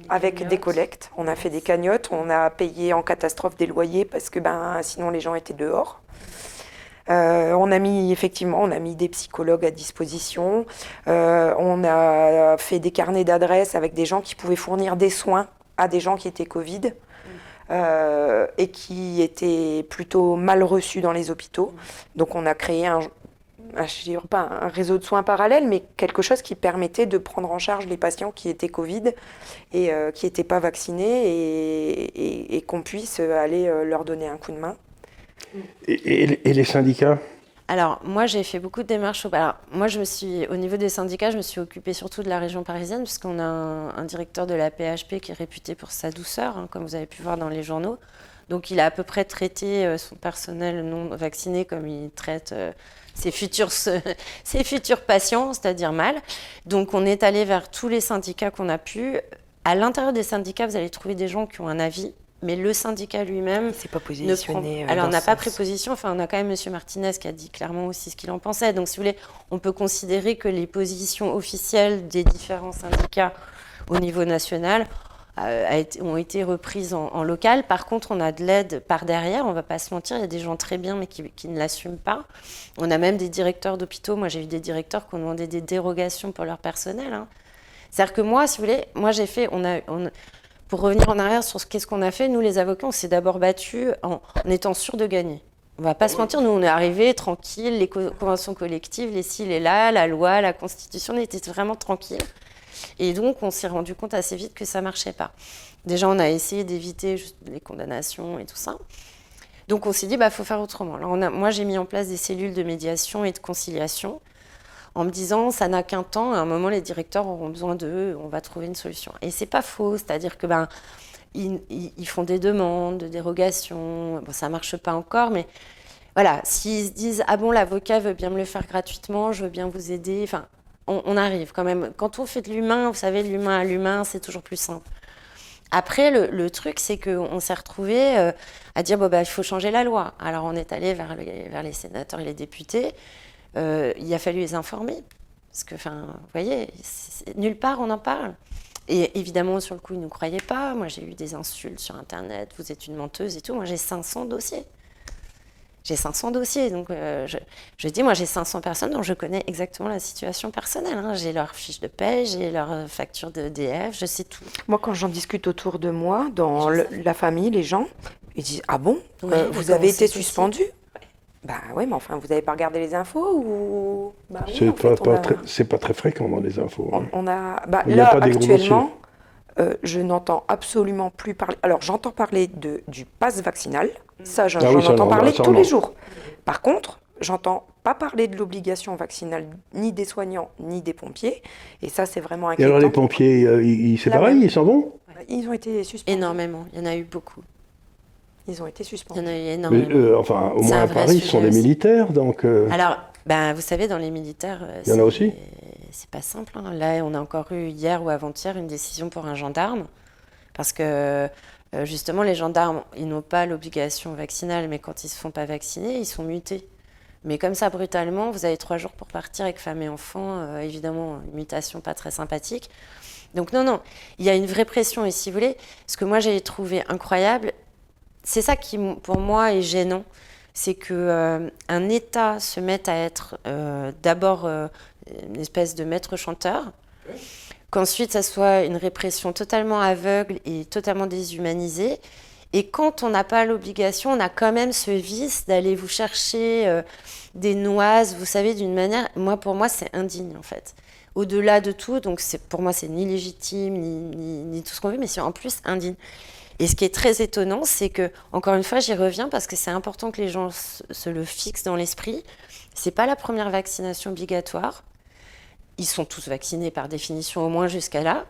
avec des collectes. On a fait des cagnottes. On a payé en catastrophe des loyers parce que ben sinon les gens étaient dehors euh, on a mis effectivement, on a mis des psychologues à disposition. Euh, on a fait des carnets d'adresses avec des gens qui pouvaient fournir des soins à des gens qui étaient Covid. Euh, et qui étaient plutôt mal reçus dans les hôpitaux. Donc on a créé un, je pas un réseau de soins parallèle, mais quelque chose qui permettait de prendre en charge les patients qui étaient Covid et qui n'étaient pas vaccinés et qu'on puisse aller leur donner un coup de main. Et, les syndicats alors, moi, j'ai fait beaucoup de démarches. Alors, moi, je me suis, au niveau des syndicats, je me suis occupée surtout de la région parisienne, puisqu'on a un, directeur de la PHP qui est réputé pour sa douceur, hein, comme vous avez pu voir dans les journaux. Donc, il a à peu près traité euh, son personnel non vacciné comme il traite euh, ses, futurs, ses futurs patients, c'est-à-dire mal. Donc, on est allé vers tous les syndicats qu'on a pu. À l'intérieur des syndicats, vous allez trouver des gens qui ont un avis mais le syndicat lui-même. Pas positionné. Euh, Alors, on n'a pas pris position. Enfin, on a quand même M. Martinez qui a dit clairement aussi ce qu'il en pensait. Donc, si vous voulez, on peut considérer que les positions officielles des différents syndicats au niveau national, ont été reprises en, local. Par contre, on a de l'aide par derrière, on va pas se mentir, il y a des gens très bien mais qui, ne l'assument pas. On a même des directeurs d'hôpitaux, moi j'ai eu des directeurs qui ont demandé des dérogations pour leur personnel. Hein. C'est-à-dire que moi, si vous voulez, moi j'ai fait, on a, pour revenir en arrière sur ce qu'est-ce qu'on a fait, nous les avocats, on s'est d'abord battus en, étant sûrs de gagner. On va pas se mentir, nous on est arrivés tranquilles, les conventions collectives, les ci, les là, la loi, la constitution, on était vraiment tranquilles. Et donc, on s'est rendu compte assez vite que ça marchait pas. Déjà, on a essayé d'éviter les condamnations et tout ça. Donc, on s'est dit, bah, faut faire autrement. Alors, moi, j'ai mis en place des cellules de médiation et de conciliation en me disant, ça n'a qu'un temps. À un moment, les directeurs auront besoin d'eux. On va trouver une solution. Et c'est pas faux. C'est-à-dire que ben, ils, font des demandes de dérogation. Bon, ça marche pas encore, mais voilà, s'ils se disent ah bon l'avocat veut bien me le faire gratuitement, je veux bien vous aider. Enfin, on, arrive quand même. Quand on fait de l'humain, vous savez, l'humain à l'humain, c'est toujours plus simple. Après, le, truc, c'est qu'on s'est retrouvé euh, à dire bon, bah, il faut changer la loi. Alors, on est allé vers, vers les sénateurs et les députés. Euh, il a fallu les informer. Parce que, enfin, vous voyez, nulle part on en parle. Et évidemment, sur le coup, ils ne nous croyaient pas. Moi, j'ai eu des insultes sur Internet. Vous êtes une menteuse et tout. Moi, j'ai 500 dossiers j'ai 500 dossiers. Donc, euh, je, dis, moi, j'ai 500 personnes dont je connais exactement la situation personnelle. Hein. J'ai leur fiche de paie, j'ai leur euh, facture de DF, je sais tout. Moi, quand j'en discute autour de moi, dans la famille, les gens, ils disent Ah bon? Euh, Vous avez été suspendu bah oui, mais enfin, vous n'avez pas regardé les infos ou? Bah, C'est pas, très, pas très fréquent dans les infos. Hein. On, a, bah, là, actuellement, je n'entends absolument plus parler. Alors, j'entends parler de, du pass vaccinal. Ça, j'en ah entends parler tous les jours. Par contre, j'entends pas parler de l'obligation vaccinale ni des soignants ni des pompiers. Et ça, c'est vraiment inquiétant. Et alors les pompiers, euh, c'est pareil, ils s'en vont? Ils ont été suspendus. Énormément, il y en a eu beaucoup. Ils ont été suspendus. Il y en a eu énormément. Euh, enfin, au moins à Paris, ce sont des militaires, donc... Euh, alors, ben, vous savez, dans les militaires... il y en a aussi C'est pas simple. Hein. Là, on a encore eu hier ou avant-hier une décision pour un gendarme. Parce que euh, justement, les gendarmes, ils n'ont pas l'obligation vaccinale, mais quand ils ne se font pas vacciner, ils sont mutés. Mais comme ça, brutalement, vous avez trois jours pour partir avec femme et enfant. Euh, évidemment, une mutation pas très sympathique. Donc non, non, il y a une vraie pression. Et si vous voulez, ce que moi j'ai trouvé incroyable, c'est ça qui, pour moi, est gênant. C'est qu'un euh, un État se mette à être d'abord une espèce de maître chanteur qu'ensuite ça soit une répression totalement aveugle et totalement déshumanisée. Et quand on n'a pas l'obligation, on a quand même ce vice d'aller vous chercher euh, des noises, vous savez, d'une manière. Moi, pour moi, c'est indigne en fait. Au-delà de tout, donc pour moi, c'est ni légitime ni, ni, tout ce qu'on veut, mais c'est en plus indigne. Et ce qui est très étonnant, c'est que, encore une fois, j'y reviens parce que c'est important que les gens se, le fixent dans l'esprit. C'est pas la première vaccination obligatoire ils sont tous vaccinés par définition, au moins jusqu'à là.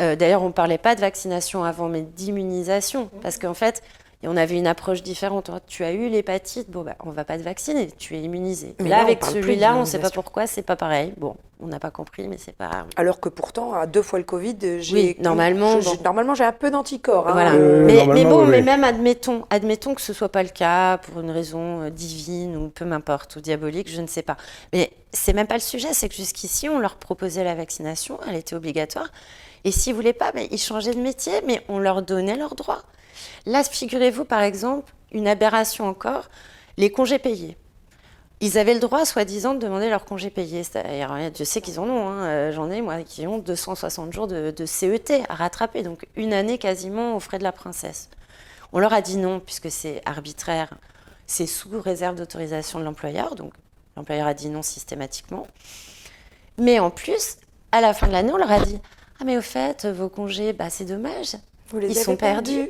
Euh, d'ailleurs, on ne parlait pas de vaccination avant, mais d'immunisation. Parce qu'en fait, on avait une approche différente. Tu as eu l'hépatite, bon, bah, on ne va pas te vacciner, tu es immunisé. Mais là, avec celui-là, on ne sait pas pourquoi, c'est pas pareil. Bon, on n'a pas compris, mais c'est pas. Alors que pourtant, à deux fois le Covid, j'ai. normalement. Normalement, j'ai un peu d'anticorps. Hein. Voilà. Euh, mais, bon, mais même admettons, admettons que ce soit pas le cas pour une raison euh, divine ou peu m'importe, ou diabolique, je ne sais pas. Mais c'est même pas le sujet, c'est que jusqu'ici, on leur proposait la vaccination, elle était obligatoire. Et s'ils voulaient pas, mais ils changeaient de métier, mais on leur donnait leurs droits. Là, figurez-vous par exemple, une aberration encore, les congés payés. Ils avaient le droit, soi-disant, de demander leurs congés payés. Je sais qu'ils en ont. Hein. Euh, j'en ai, moi, qui ont 260 jours de, CET à rattraper. Donc, une année quasiment aux frais de la princesse. On leur a dit non, puisque c'est arbitraire. C'est sous réserve d'autorisation de l'employeur. Donc, l'employeur a dit non systématiquement. Mais en plus, à la fin de l'année, on leur a dit Ah, mais au fait, vos congés, bah, c'est dommage. Vous les Ils sont perdus.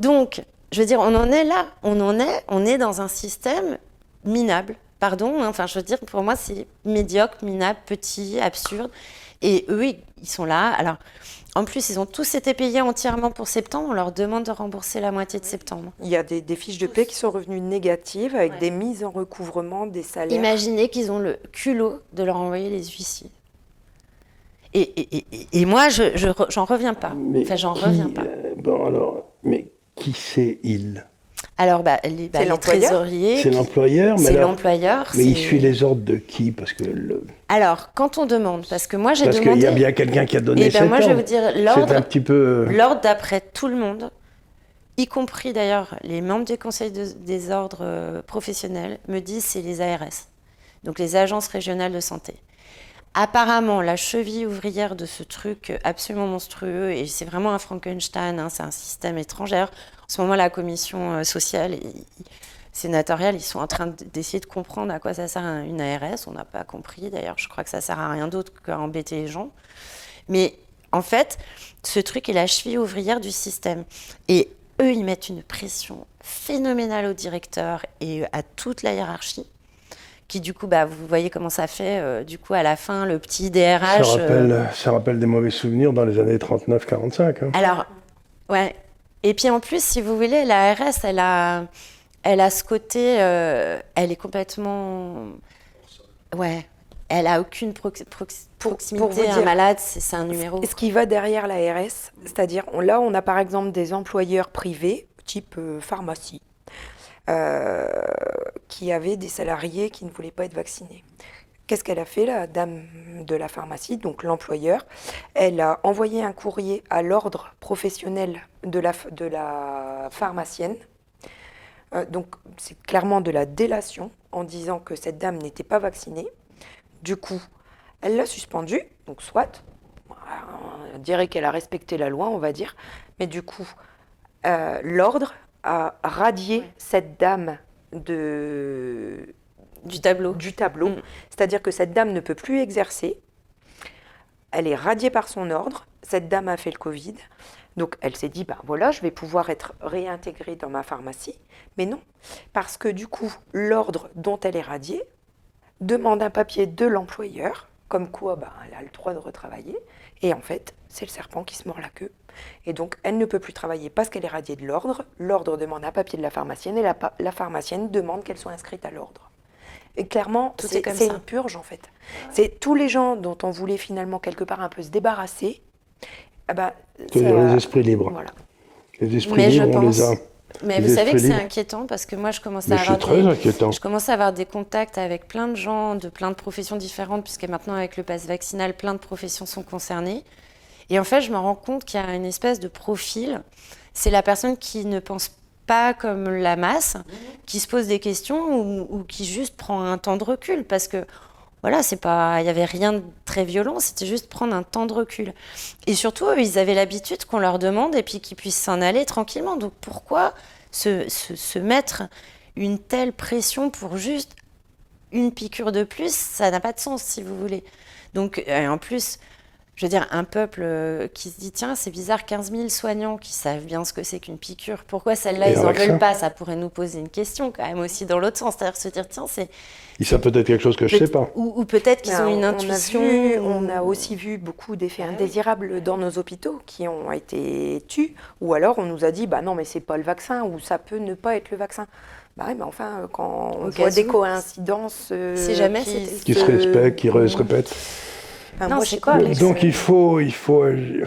Donc, je veux dire, on en est là, on en est, on est dans un système minable. Pardon, hein, enfin, je veux dire, pour moi, c'est médiocre, minable, petit, absurde. Et eux, ils sont là. Alors, en plus, ils ont tous été payés entièrement pour septembre. On leur demande de rembourser la moitié de septembre. Il y a des, fiches de paie qui sont revenues négatives avec des mises en recouvrement des salaires. Imaginez qu'ils ont le culot de leur envoyer les huissiers. Et, et, moi, je, j'en reviens pas. enfin, j'en reviens pas. Euh, bon, alors, mais qui c'est il Alors, bah, les, bah, C'est les l'employeur trésoriers, C'est qui- l'employeur, mais, c'est alors- l'employeur. mais il suit les ordres de qui Parce que le- Alors, quand on demande, parce que moi j'ai parce qu'il demandé. y a bien quelqu'un qui a donné Eh ben, moi, je vais vous dire, C'est l'ordre, un petit peu. l'ordre d'après tout le monde, y compris d'ailleurs les membres des conseils de- des ordres euh, professionnels, me disent c'est les ARS, donc les agences régionales de santé. Apparemment, la cheville ouvrière de ce truc absolument monstrueux, et c'est vraiment un Frankenstein, hein, c'est un système étranger. En ce moment, la commission euh, sociale et sénatoriale, ils sont en train d'essayer de comprendre à quoi ça sert un- une ARS. On n'a pas compris, d'ailleurs, je crois que ça sert à rien d'autre qu'à embêter les gens. Mais en fait, ce truc est la cheville ouvrière du système. Et eux, ils mettent une pression phénoménale au directeur et à toute la hiérarchie, qui du coup, bah, vous voyez comment ça fait, euh, du coup, à la fin, le petit DRH... Ça euh, rappelle, ça rappelle des mauvais souvenirs dans les années 39-45. hein. alors, ouais. Et puis en plus, si vous voulez, la RS, elle a, elle a ce côté, euh, elle est complètement, ouais, elle a aucune prox- prox- Pour- proximité. pour vous un dire- malade, c'est un numéro. Ce qui va derrière la RS, c'est-à-dire là, on a par exemple des employeurs privés, type euh, pharmacie, euh, qui avaient des salariés qui ne voulaient pas être vaccinés. Qu'est-ce qu'elle a fait, la dame de la pharmacie, donc l'employeur? Elle a envoyé un courrier à l'ordre professionnel de la, f- de la pharmacienne. Euh, donc c'est clairement de la délation en disant que cette dame n'était pas vaccinée. Du coup, elle l'a suspendue, donc soit, on dirait qu'elle a respecté la loi, on va dire, mais du coup, euh, l'ordre a radié cette dame de, du tableau. du tableau, Mm. c'est-à-dire que cette dame ne peut plus exercer. Elle est radiée par son ordre. Cette dame a fait le Covid. Donc elle s'est dit, ben voilà, je vais pouvoir être réintégrée dans ma pharmacie. Mais non, parce que du coup, l'ordre dont elle est radiée demande un papier de l'employeur, comme quoi ben, elle a le droit de retravailler. Et en fait, c'est le serpent qui se mord la queue. Et donc, elle ne peut plus travailler parce qu'elle est radiée de l'ordre. L'ordre demande un papier de la pharmacienne et la, pharmacienne demande qu'elle soit inscrite à l'ordre. Et clairement, c'est comme c'est ça. une purge en fait. C'est tous les gens dont on voulait finalement quelque part un peu se débarrasser. Ah ben, C'est ça- les esprits libres. Voilà. Les esprits Mais je libres, on les a. Mais les vous savez que c'est inquiétant parce que moi, je commence à Mais je avoir des- inquiétant. Je commence à avoir des contacts avec plein de gens de plein de professions différentes, puisque maintenant, avec le pass vaccinal, plein de professions sont concernées. Et en fait, je me rends compte qu'il y a une espèce de profil. C'est la personne qui ne pense pas comme la masse, qui se pose des questions ou, qui juste prend un temps de recul. Parce que, voilà, c'est pas, il n'y avait rien de très violent, c'était juste prendre un temps de recul. Et surtout, ils avaient l'habitude qu'on leur demande et puis qu'ils puissent s'en aller tranquillement. Donc pourquoi se, se, se mettre une telle pression pour juste une piqûre de plus? Ça n'a pas de sens, si vous voulez. Donc, euh, en plus, je veux dire, un peuple euh, qui se dit tiens, c'est bizarre, 15 000 soignants qui savent bien ce que c'est qu'une piqûre, pourquoi celle-là, ils n'en veulent pas? Ça pourrait nous poser une question quand même aussi dans l'autre sens, c'est-à-dire se dire tiens, c'est. Ils savent peut-être quelque chose que je sais pas. Ou, ou peut-être qu'ils Ben, ont une on a intuition. vu- On a, aussi vu beaucoup d'effets Ah oui. indésirables dans nos hôpitaux qui ont été tus. Ou alors on nous a dit, bah non, mais c'est pas le vaccin, ou ça peut ne pas être le vaccin. Bah oui, mais enfin, quand on Au voit des où. coïncidences. euh, Si jamais qui c'était- Qui se respectent, qui se répètent. Enfin, Non, moi, c'est quoi, Donc il faut, il faut agir.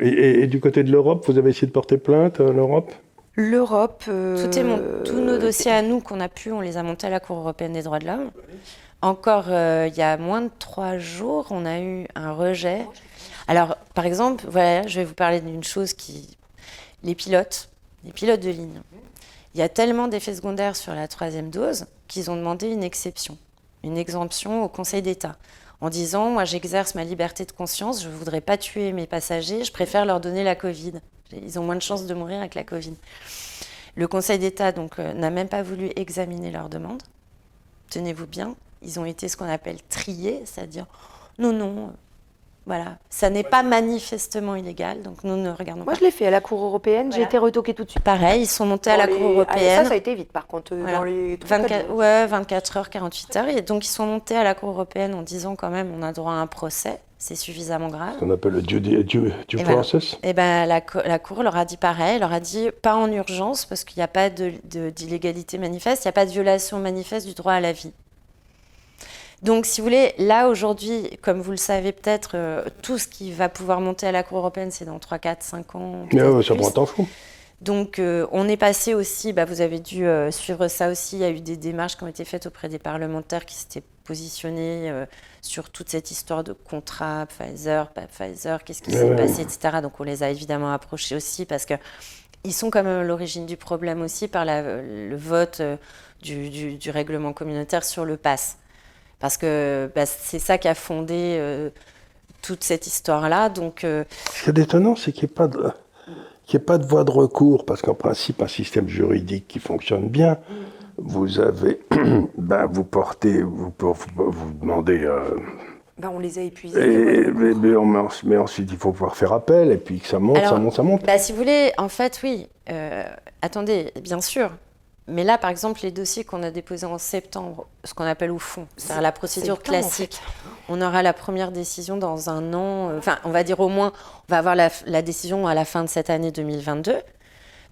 Et, et- et du côté de l'Europe, vous avez essayé de porter plainte à l'Europe? L'Europe. euh, Tout est mon- tous nos dossiers à nous qu'on a pu, on les a montés à la Cour européenne des droits de l'homme. Encore euh, il y a moins de trois jours, on a eu un rejet. Alors, par exemple, voilà, je vais vous parler d'une chose qui. Les pilotes, les pilotes de ligne. Il y a tellement d'effets secondaires sur la troisième dose qu'ils ont demandé une exception, une exemption au Conseil d'État, en disant Moi, j'exerce ma liberté de conscience, je ne voudrais pas tuer mes passagers, je préfère leur donner la Covid. Ils ont moins de chances de mourir avec la Covid. Le Conseil d'État donc euh, n'a même pas voulu examiner leur demande. Tenez-vous bien, ils ont été ce qu'on appelle triés, c'est-à-dire non, non, voilà, ça n'est pas manifestement illégal, donc nous ne regardons Moi, pas. je l'ai fait à la Cour européenne, j'ai Voilà. été retoquée tout de suite. Pareil, ils sont montés à la Cour Ah, européenne. ça, ça a été vite, par contre. euh, Voilà. Dans les trois, 24, quatre jours. ouais, 24 heures, 48 heures. Et donc, ils sont montés à la Cour européenne en disant quand même on a droit à un procès, c'est suffisamment grave. qu'on appelle le due, due, due Et voilà. process. Et ben, la, la Cour leur a dit pareil, elle leur a dit pas en urgence parce qu'il n'y a pas de- de- d'illégalité manifeste, il n'y a pas de violation manifeste du droit à la vie. Donc, si vous voulez, là aujourd'hui, comme vous le savez peut-être, euh, tout ce qui va pouvoir monter à la Cour européenne, c'est dans 3, 4, 5 ans. Mais ouais, ça prend un temps fou. Donc, euh, on est passé aussi, bah, vous avez dû euh, suivre ça aussi, il y a eu des démarches qui ont été faites auprès des parlementaires qui s'étaient positionnés sur toute cette histoire de contrat, Pfizer, pas Pfizer, qu'est-ce qui s'est passé, etc. Donc, on les a évidemment approchés aussi parce que ils sont quand même à l'origine du problème aussi par le vote du, règlement communautaire sur le pass. Parce que bah, c'est ça qui a fondé toute cette histoire-là. Donc, Ce qui est étonnant, c'est qu'il n'y ait pas de qu'il n'y ait pas de voie de recours, parce qu'en principe, un système juridique qui fonctionne bien, vous avez, ben, vous portez, vous, vous, demandez. Euh, ben, on les a épuisés. mais, ensuite, il faut pouvoir faire appel, et puis ça monte, ça monte, ça monte. Bah, si vous voulez, en fait, oui. Euh, attendez, bien sûr, mais là, par exemple, les dossiers qu'on a déposés en septembre, ce qu'on appelle au fond, c'est la procédure classique, on aura la première décision dans un an, euh, enfin, on va dire au moins, on va avoir la, décision à la fin de cette année 2022.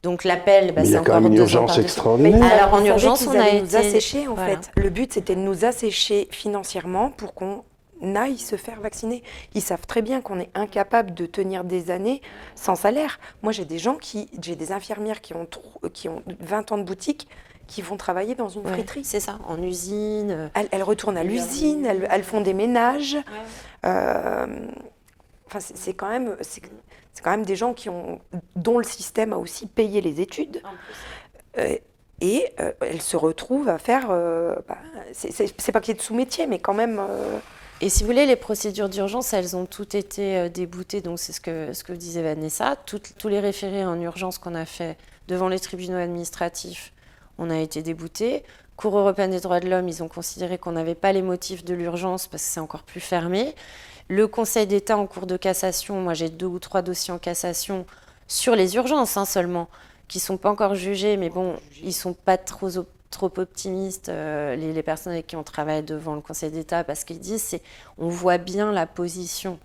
Donc l'appel, bah, c'est encore une urgence extraordinaire. Alors en urgence, on a été... nous assécher en fait. Le but, c'était de nous assécher financièrement pour qu'on n'aillent se faire vacciner. Ils savent très bien qu'on est incapable de tenir des années sans salaire. Moi, j'ai des gens qui, j'ai des infirmières qui ont, qui ont 20 ans de boutique qui vont travailler dans une friterie. C'est ça, en usine. Elles, retournent à l'usine, elles, font des ménages. Euh, enfin, c'est quand même, c'est quand même des gens qui ont, dont le système a aussi payé les études. Euh, et euh, elles se retrouvent à faire, bah, c'est pas qu'il y ait de sous-métier, mais quand même. Et si vous voulez, les procédures d'urgence, elles ont toutes été euh, déboutées, donc c'est ce que, ce que disait Vanessa. tous les référés en urgence qu'on a fait devant les tribunaux administratifs, on a été déboutés. Cour européenne des droits de l'homme, ils ont considéré qu'on n'avait pas les motifs de l'urgence parce que c'est encore plus fermé. Le Conseil d'État en cours de cassation, moi j'ai deux ou trois dossiers en cassation sur les urgences hein, seulement, qui sont pas encore jugés, mais bon, ils sont pas trop trop optimistes, euh, les, personnes avec qui on travaille devant le Conseil d'État, parce qu'ils disent, c'est, on voit bien la position.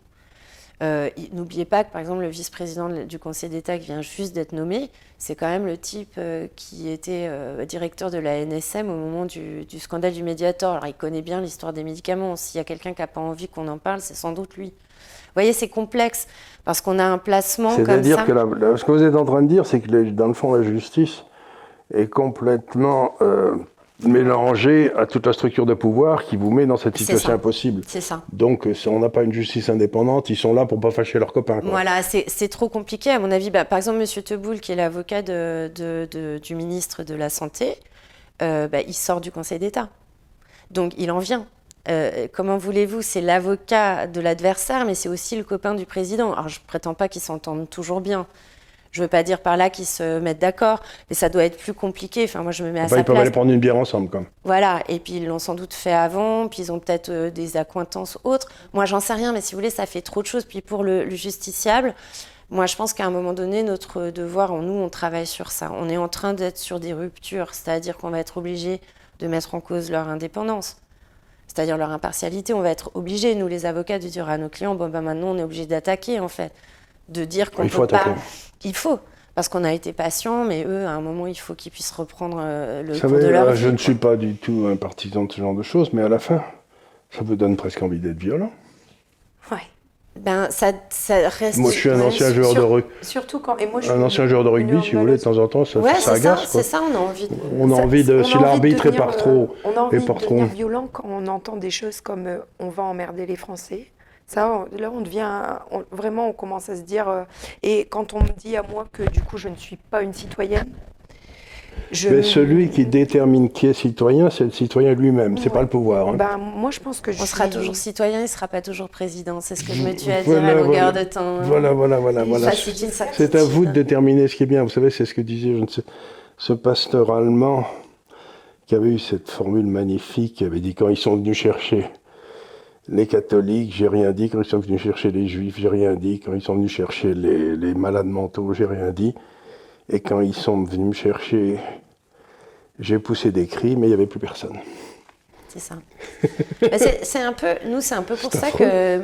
Euh, n'oubliez pas que, par exemple, le vice-président du Conseil d'État qui vient juste d'être nommé, c'est quand même le type euh, qui était directeur de la NSM au moment du, scandale du Mediator. Alors, il connaît bien l'histoire des médicaments. S'il y a quelqu'un qui n'a pas envie qu'on en parle, c'est sans doute lui. Vous voyez, c'est complexe parce qu'on a un placement comme ça. C'est-à-dire que ce que vous êtes en train de dire, c'est que dans le fond, la justice, est complètement euh, mélangé à toute la structure de pouvoir qui vous met dans cette situation impossible. C'est ça. Donc, si on n'a pas une justice indépendante, ils sont là pour pas fâcher leurs copains. Voilà, c'est trop compliqué à mon avis. Bah, par exemple, M. Teboul, qui est l'avocat de, du ministre de la Santé, euh, bah, il sort du Conseil d'État. Donc, il en vient. Euh, comment voulez-vous? C'est l'avocat de l'adversaire, mais c'est aussi le copain du président. Alors, je prétends pas qu'ils s'entendent toujours bien. Je ne veux pas dire par là qu'ils se mettent d'accord, mais ça doit être plus compliqué. Enfin, moi, je me mets à sa ils peuvent aller prendre une bière ensemble, quand même. Voilà, et puis ils l'ont sans doute fait avant, puis ils ont peut-être euh, des accointances autres. Moi, j'en sais rien, mais si vous voulez, ça fait trop de choses. Puis pour le, justiciable, moi, je pense qu'à un moment donné, notre devoir, en nous, on travaille sur ça. On est en train d'être sur des ruptures, c'est-à-dire qu'on va être obligé de mettre en cause leur indépendance c'est-à-dire leur impartialité. On va être obligé, nous les avocats, de dire à nos clients bon ben maintenant on est obligé d'attaquer en fait, de dire qu'on ne peut pas il faut. Parce qu'on a été patient, mais eux, à un moment, il faut qu'ils puissent reprendre euh, le cours de leur euh, Je ne suis pas du tout un partisan de ce genre de choses, mais à la fin, ça vous donne presque envie d'être violent. Ouais. Ben, ça, ça reste. Moi, je suis un ancien joueur de rugby. Surtout quand. Et moi, je un ancien joueur de rugby, si vous voulez, de temps en temps, ça, ouais, ça agace. C'est ça, on a envie de. On a envie de. Si l'arbitre est par trop. On a envie de devenir violent quand on entend des choses comme euh, on va emmerder les Français. Ça, là, on devient vraiment, on commence à se dire. Euh, et quand on me dit à moi que du coup, je ne suis pas une citoyenne. Je... Mais celui qui détermine qui est citoyen, c'est le citoyen lui-même, c'est pas le pouvoir. Hein. Ben, moi, je pense que je on sera toujours citoyen, il ne sera pas toujours président. C'est ce que je me tue à dire à longueur de temps. Voilà, voilà, voilà, voilà. C'est à vous de déterminer ce qui est bien. Vous savez, c'est ce que disait, je ne sais, ce pasteur allemand qui avait eu cette formule magnifique, qui avait dit quand ils sont venus chercher les catholiques, j'ai rien dit. Quand ils sont venus chercher les juifs, j'ai rien dit. Quand ils sont venus chercher les, malades mentaux, j'ai rien dit. Et quand ils sont venus me chercher, j'ai poussé des cris, mais il n'y avait plus personne. C'est ça. c'est un peu, nous, c'est un peu pour ça que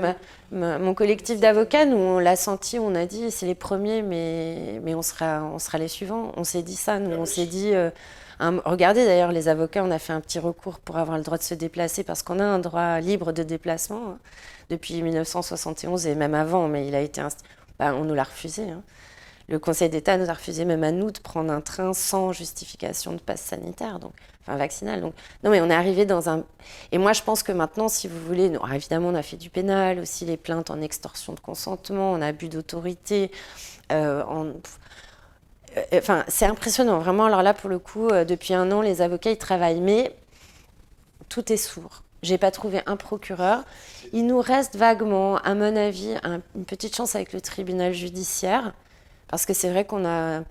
mon collectif d'avocats, nous, on l'a senti, on a dit, c'est les premiers, mais, mais on, sera, on sera les suivants. On s'est dit ça, nous, on s'est dit, euh, regardez d'ailleurs, les avocats, on a fait un petit recours pour avoir le droit de se déplacer parce qu'on a un droit libre de déplacement hein, depuis 1971 et même avant, mais il a été bah, on nous l'a refusé. Hein. le Conseil d'État nous a refusé même à nous de prendre un train sans justification de passe sanitaire, donc, enfin vaccinal. Non, mais on est arrivé dans un. Et moi, je pense que maintenant, si vous voulez, évidemment, on a fait du pénal, aussi les plaintes en extorsion de consentement, en abus d'autorité, euh, en. Euh, enfin, c'est impressionnant, vraiment. Alors là, pour le coup, euh, depuis un an, les avocats, ils travaillent, mais tout est sourd. J'ai pas trouvé un procureur. Il nous reste vaguement, à mon avis, une petite chance avec le tribunal judiciaire, parce que c'est vrai qu'on a,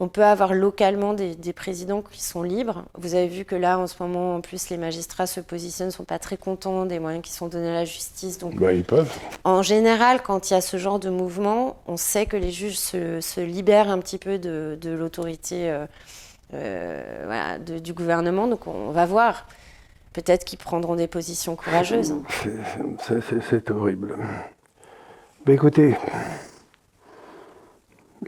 on peut avoir localement des, présidents qui sont libres. Vous avez vu que là, en ce moment, en plus, les magistrats se positionnent, ne sont pas très contents des moyens qui sont donnés à la justice. Donc, bah, ils peuvent. En général, quand il y a ce genre de mouvement, on sait que les juges se, libèrent un petit peu de, l'autorité euh, euh, du gouvernement. Donc, on va voir. Peut-être qu'ils prendront des positions courageuses. C'est horrible. Mais écoutez,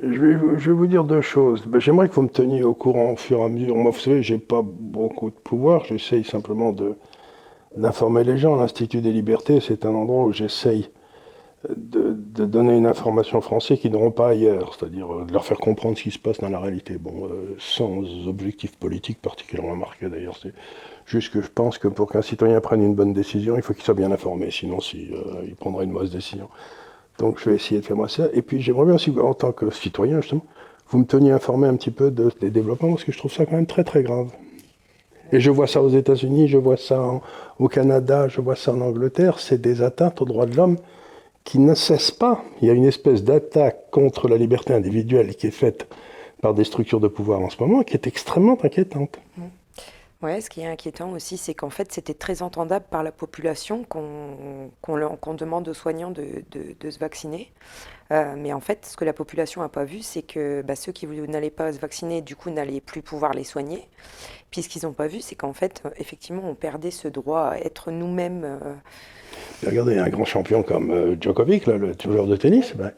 je vais, vous dire deux choses. Ben, j'aimerais que vous me teniez au courant au fur et à mesure. Moi, vous savez, j'ai pas beaucoup de pouvoir. J'essaye simplement d'informer les gens. L'Institut des libertés, c'est un endroit où j'essaye de, donner une information français qu'ils n'auront pas ailleurs, c'est-à-dire euh, de leur faire comprendre ce qui se passe dans la réalité. Bon, euh, sans objectif politique particulièrement marqué d'ailleurs. C'est juste que je pense que pour qu'un citoyen prenne une bonne décision, il faut qu'il soit bien informé, sinon si, euh, il prendra une mauvaise décision. Donc je vais essayer de faire moi ça. Et puis j'aimerais bien aussi, en tant que citoyen justement, vous me teniez informé un petit peu de, des développements, parce que je trouve ça quand même très très grave. Et je vois ça aux États-Unis, je vois ça au Canada, je vois ça en Angleterre, c'est des atteintes aux droits de l'homme qui ne cessent pas. Il y a une espèce d'attaque contre la liberté individuelle qui est faite par des structures de pouvoir en ce moment, qui est extrêmement inquiétante. Ouais, ce qui est inquiétant aussi, c'est qu'en fait, c'était très entendable par la population qu'on demande aux soignants de, se vacciner. Euh, mais en fait, ce que la population n'a pas vu, c'est que bah, ceux qui n'allaient pas se vacciner, du coup, n'allaient plus pouvoir les soigner. Puis ce qu'ils n'ont pas vu, c'est qu'en fait, effectivement, on perdait ce droit à être nous-mêmes. Euh, Regardez, un grand champion comme euh, Djokovic, le joueur de tennis, ben,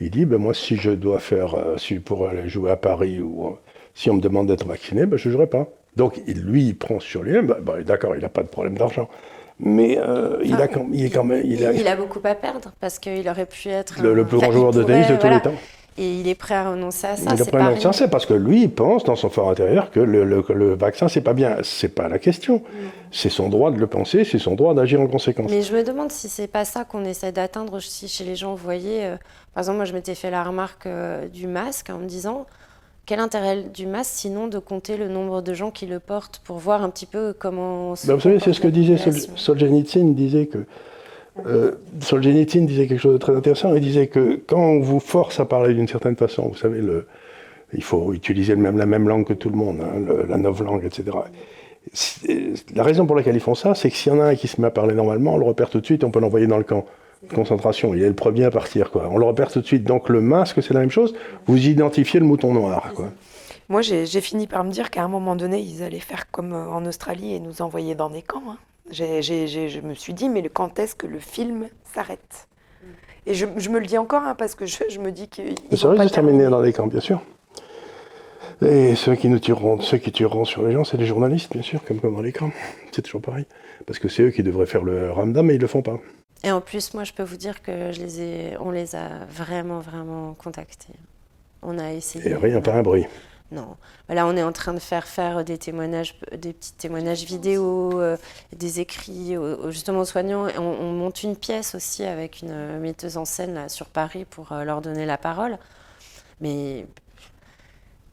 il dit ben, Moi, si je dois faire, si pour aller jouer à Paris ou si on me demande d'être vacciné, ben, je ne jouerai pas. Donc lui, il prend sur lui-même, bah, bah, d'accord, il n'a pas de problème d'argent. Mais euh, il, a, il est quand même. Il a, beaucoup à perdre parce qu'il aurait pu être. Le, plus grand joueur de tennis de tous les temps. Et il est prêt à renoncer à ça. Il est prêt à renoncer à ça parce que lui, il pense dans son fort intérieur que le, le vaccin, c'est pas bien. C'est pas la question. C'est son droit de le penser, c'est son droit d'agir en conséquence. Mais je me demande si c'est pas ça qu'on essaie d'atteindre aussi chez les gens. Vous voyez, euh, par exemple, moi, je m'étais fait la remarque euh, du masque en me disant quel intérêt du masque sinon de compter le nombre de gens qui le portent pour voir un petit peu comment. Ben vous savez, c'est ce que disait Solzhenitsyn, disait que euh, Solzhenitsyn disait quelque chose de très intéressant. Il disait que quand on vous force à parler d'une certaine façon, vous savez, le, il faut utiliser même, la même langue que tout le monde, hein, la langue, etc. La raison pour laquelle ils font ça, c'est que s'il y en a un qui se met à parler normalement, on le repère tout de suite, on peut l'envoyer dans le camp concentration. Il est le premier à partir. Quoi. On le repère tout de suite. Donc le masque, c'est la même chose. Vous identifiez le mouton noir. Quoi. Moi, j'ai fini par me dire qu'à un moment donné, ils allaient faire comme euh, en Australie et nous envoyer dans des camps. Hein. je me suis dit, mais quand est-ce que le film s'arrête? Et je, me le dis encore, hein, parce que je, me dis que. C'est vrai de se terminer dans des camps, bien sûr. Et ceux qui nous tueront, ceux qui tueront sur les gens, c'est les journalistes, bien sûr, comme, comme dans les camps. C'est toujours pareil. Parce que c'est eux qui devraient faire le ramdam, mais ils le font pas. Et en plus, moi, je peux vous dire que je les ai, on les a vraiment, vraiment contactés. On a essayé. Et rien, pas un bruit. Non. Là, on est en train de faire faire des témoignages, des petits témoignages vidéo, euh, des écrits, justement aux soignants. On, on, monte une pièce aussi avec une metteuse en scène là, sur Paris pour euh, leur donner la parole. Mais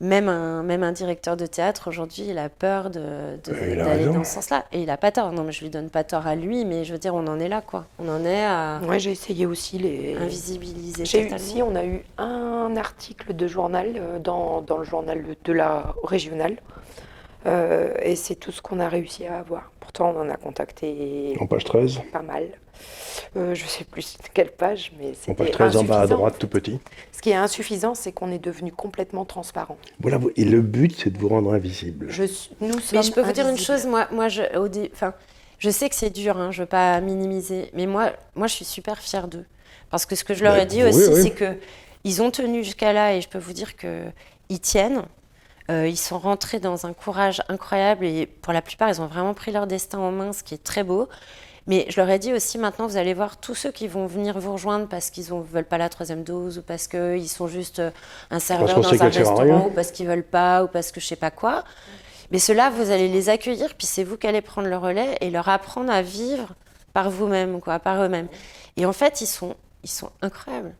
même un, même un directeur de théâtre, aujourd'hui, il a peur d'aller de, dans ce sens-là. Et il n'a pas tort. Non, mais je lui donne pas tort à lui, mais je veux dire, on en est là, quoi. On en est à. Ouais, j'ai essayé aussi les. Invisibiliser. J'ai aussi, on a eu un article de journal euh, dans, dans le journal de la régionale. Euh, et c'est tout ce qu'on a réussi à avoir. Pourtant, on en a contacté. En page 13 Pas mal. Euh, je ne sais plus quelle page, mais c'est. En page 13 en bas à droite, tout petit. Ce qui est insuffisant, c'est qu'on est devenu complètement transparent. Voilà, et le but, c'est de vous rendre invisible. Je, nous mais je peux vous dire une chose, moi, moi je, enfin, je sais que c'est dur, hein, je ne veux pas minimiser, mais moi, moi, je suis super fière d'eux. Parce que ce que je leur ai bah, dit aussi, c'est que ils ont tenu jusqu'à là, et je peux vous dire qu'ils tiennent. Euh, ils sont rentrés dans un courage incroyable et pour la plupart, ils ont vraiment pris leur destin en main, ce qui est très beau. Mais je leur ai dit aussi, maintenant, vous allez voir tous ceux qui vont venir vous rejoindre parce qu'ils ne veulent pas la troisième dose ou parce qu'ils sont juste euh, un serveur dans un restaurant ou parce qu'ils veulent pas ou parce que je sais pas quoi. Mais ceux-là, vous allez les accueillir, puis c'est vous qui allez prendre le relais et leur apprendre à vivre par vous-même, quoi, par eux-mêmes. Et en fait, ils sont, ils sont incroyables.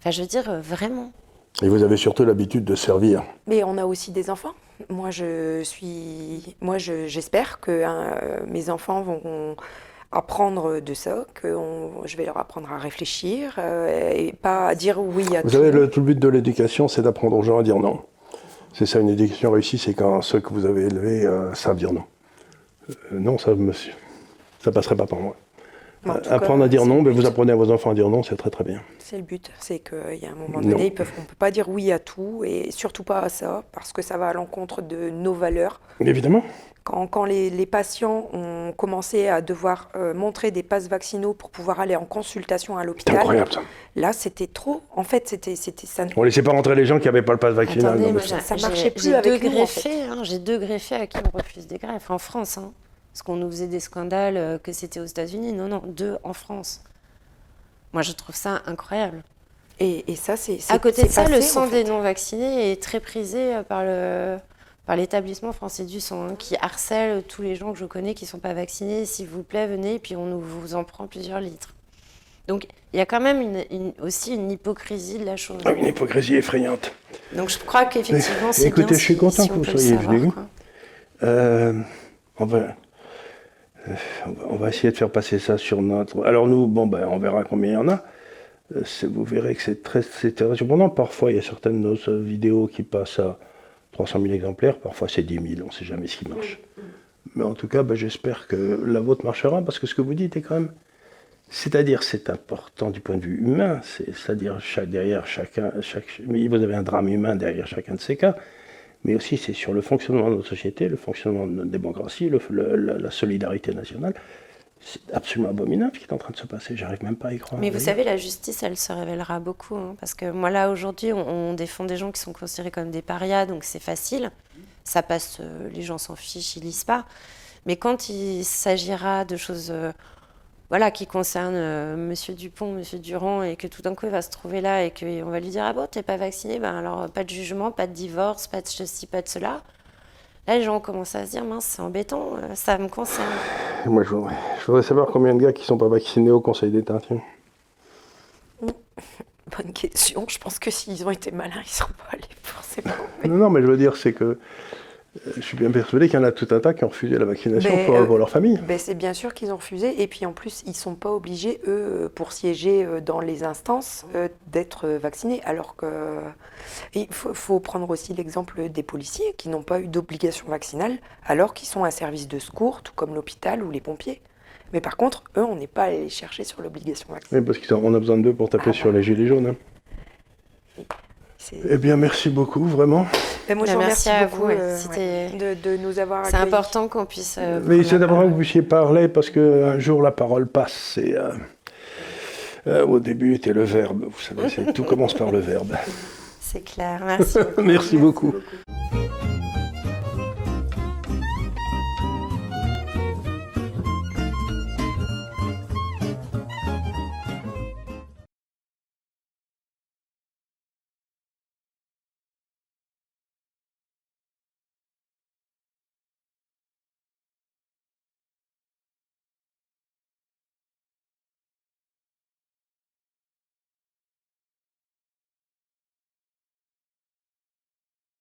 Enfin, je veux dire, euh, vraiment. Et vous avez surtout l'habitude de servir. Mais on a aussi des enfants. Moi, je suis, moi, j'espère que hein, mes enfants vont apprendre de ça, que je vais leur apprendre à réfléchir euh, et pas à dire oui à Vous savez, le, tout le but de l'éducation, c'est d'apprendre aux gens à dire non. C'est ça, une éducation réussie, c'est quand ceux que vous avez élevés euh, savent dire non. Euh, non, ça, monsieur, ça passerait pas par moi. Apprendre à dire non, mais vous apprenez à vos enfants à dire non, c'est très très bien. C'est le but, c'est qu'il y a un moment donné, on ne peut pas dire oui à tout, et surtout pas à ça, parce que ça va à l'encontre de nos valeurs. Évidemment. Quand, quand les, les, patients ont commencé à devoir euh, montrer des passes vaccinaux pour pouvoir aller en consultation à l'hôpital, incroyable ça. Là, c'était trop. En fait, c'était ça. On laissait pas rentrer les gens qui n'avaient pas le passe vaccinal. Attendez, ça, ça marchait plus avec deux greffés. Hein, J'ai deux greffés à qui on refuse des greffes en France. Hein. Parce qu'on nous faisait des scandales euh, que c'était aux États-Unis. Non, non, deux en France. Moi, je trouve ça incroyable. Et, ça, c'est. À côté de ça, le sang des non-vaccinés est très prisé euh, par le par l'établissement français du sang, hein, qui harcèle tous les gens que je connais qui ne sont pas vaccinés. S'il vous plaît, venez, puis on vous en prend plusieurs litres. Donc il y a quand même une, aussi une hypocrisie de la chose. Ah, une hypocrisie effrayante. Donc je crois qu'effectivement, c'est Écoutez, je suis content que vous soyez venu. Euh, on va, euh, on va essayer de faire passer ça sur notre. Alors nous, bon, ben, on verra combien il y en a. Euh, vous verrez que c'est très, très surprenant. Parfois, il y a certaines de nos vidéos qui passent à 300 000 exemplaires. Parfois, c'est 10 000. On ne sait jamais ce qui marche. Mais en tout cas, ben, j'espère que la vôtre marchera parce que ce que vous dites est quand même. C'est-à-dire, c'est important du point de vue humain. C'est-à-dire, derrière chacun, chaque, vous avez un drame humain derrière chacun de ces cas mais aussi c'est sur le fonctionnement de notre société, le fonctionnement de notre démocratie, la, solidarité nationale. C'est absolument abominable ce qui est en train de se passer, j'arrive même pas à y croire. Mais vous, savez, la justice, elle se révélera beaucoup. Hein, parce que moi, là, aujourd'hui, on, défend des gens qui sont considérés comme des parias, donc c'est facile. Ça passe, euh, les gens s'en fichent, ils lisent pas. Mais quand il s'agira de choses euh, voilà, qui concerne euh, Monsieur Dupont, Monsieur Durand, et que tout d'un coup il va se trouver là et qu'on va lui dire ah bon t'es pas vacciné, ben alors pas de jugement, pas de divorce, pas de ceci, pas de cela. Là les gens commencent à se dire mince c'est embêtant, euh, ça me concerne. Moi je voudrais, savoir combien de gars qui sont pas vaccinés au Conseil d'État. Bonne question. Je pense que s'ils ont été malins, ils ne sont pas allés forcément. Non, non, mais je veux dire, c'est que je suis bien persuadé qu'il y en a tout un tas qui ont refusé la vaccination pour, euh, leur famille. Ben c'est bien sûr qu'ils ont refusé. Et puis en plus, ils ne sont pas obligés, eux, pour siéger euh, dans les instances, euh, d'être vaccinés. Alors que. Il faut, prendre aussi l'exemple des policiers qui n'ont pas eu d'obligation vaccinale, alors qu'ils sont un service de secours, tout comme l'hôpital ou les pompiers. Mais par contre, eux, on n'est pas allé les chercher sur l'obligation vaccinale. Oui, parce qu'on a besoin d'eux pour taper ah sur bah. les gilets jaunes. Hein. Eh bien, merci beaucoup, vraiment. Ben, moi, je merci à beaucoup, vous euh, de, nous avoir C'est important qu'on puisse. Euh, Mais c'est important que vous puissiez parler parce qu'un jour la parole passe. Et, euh, au début était le verbe. Vous savez, tout commence par le verbe. C'est clair. Merci. merci beaucoup.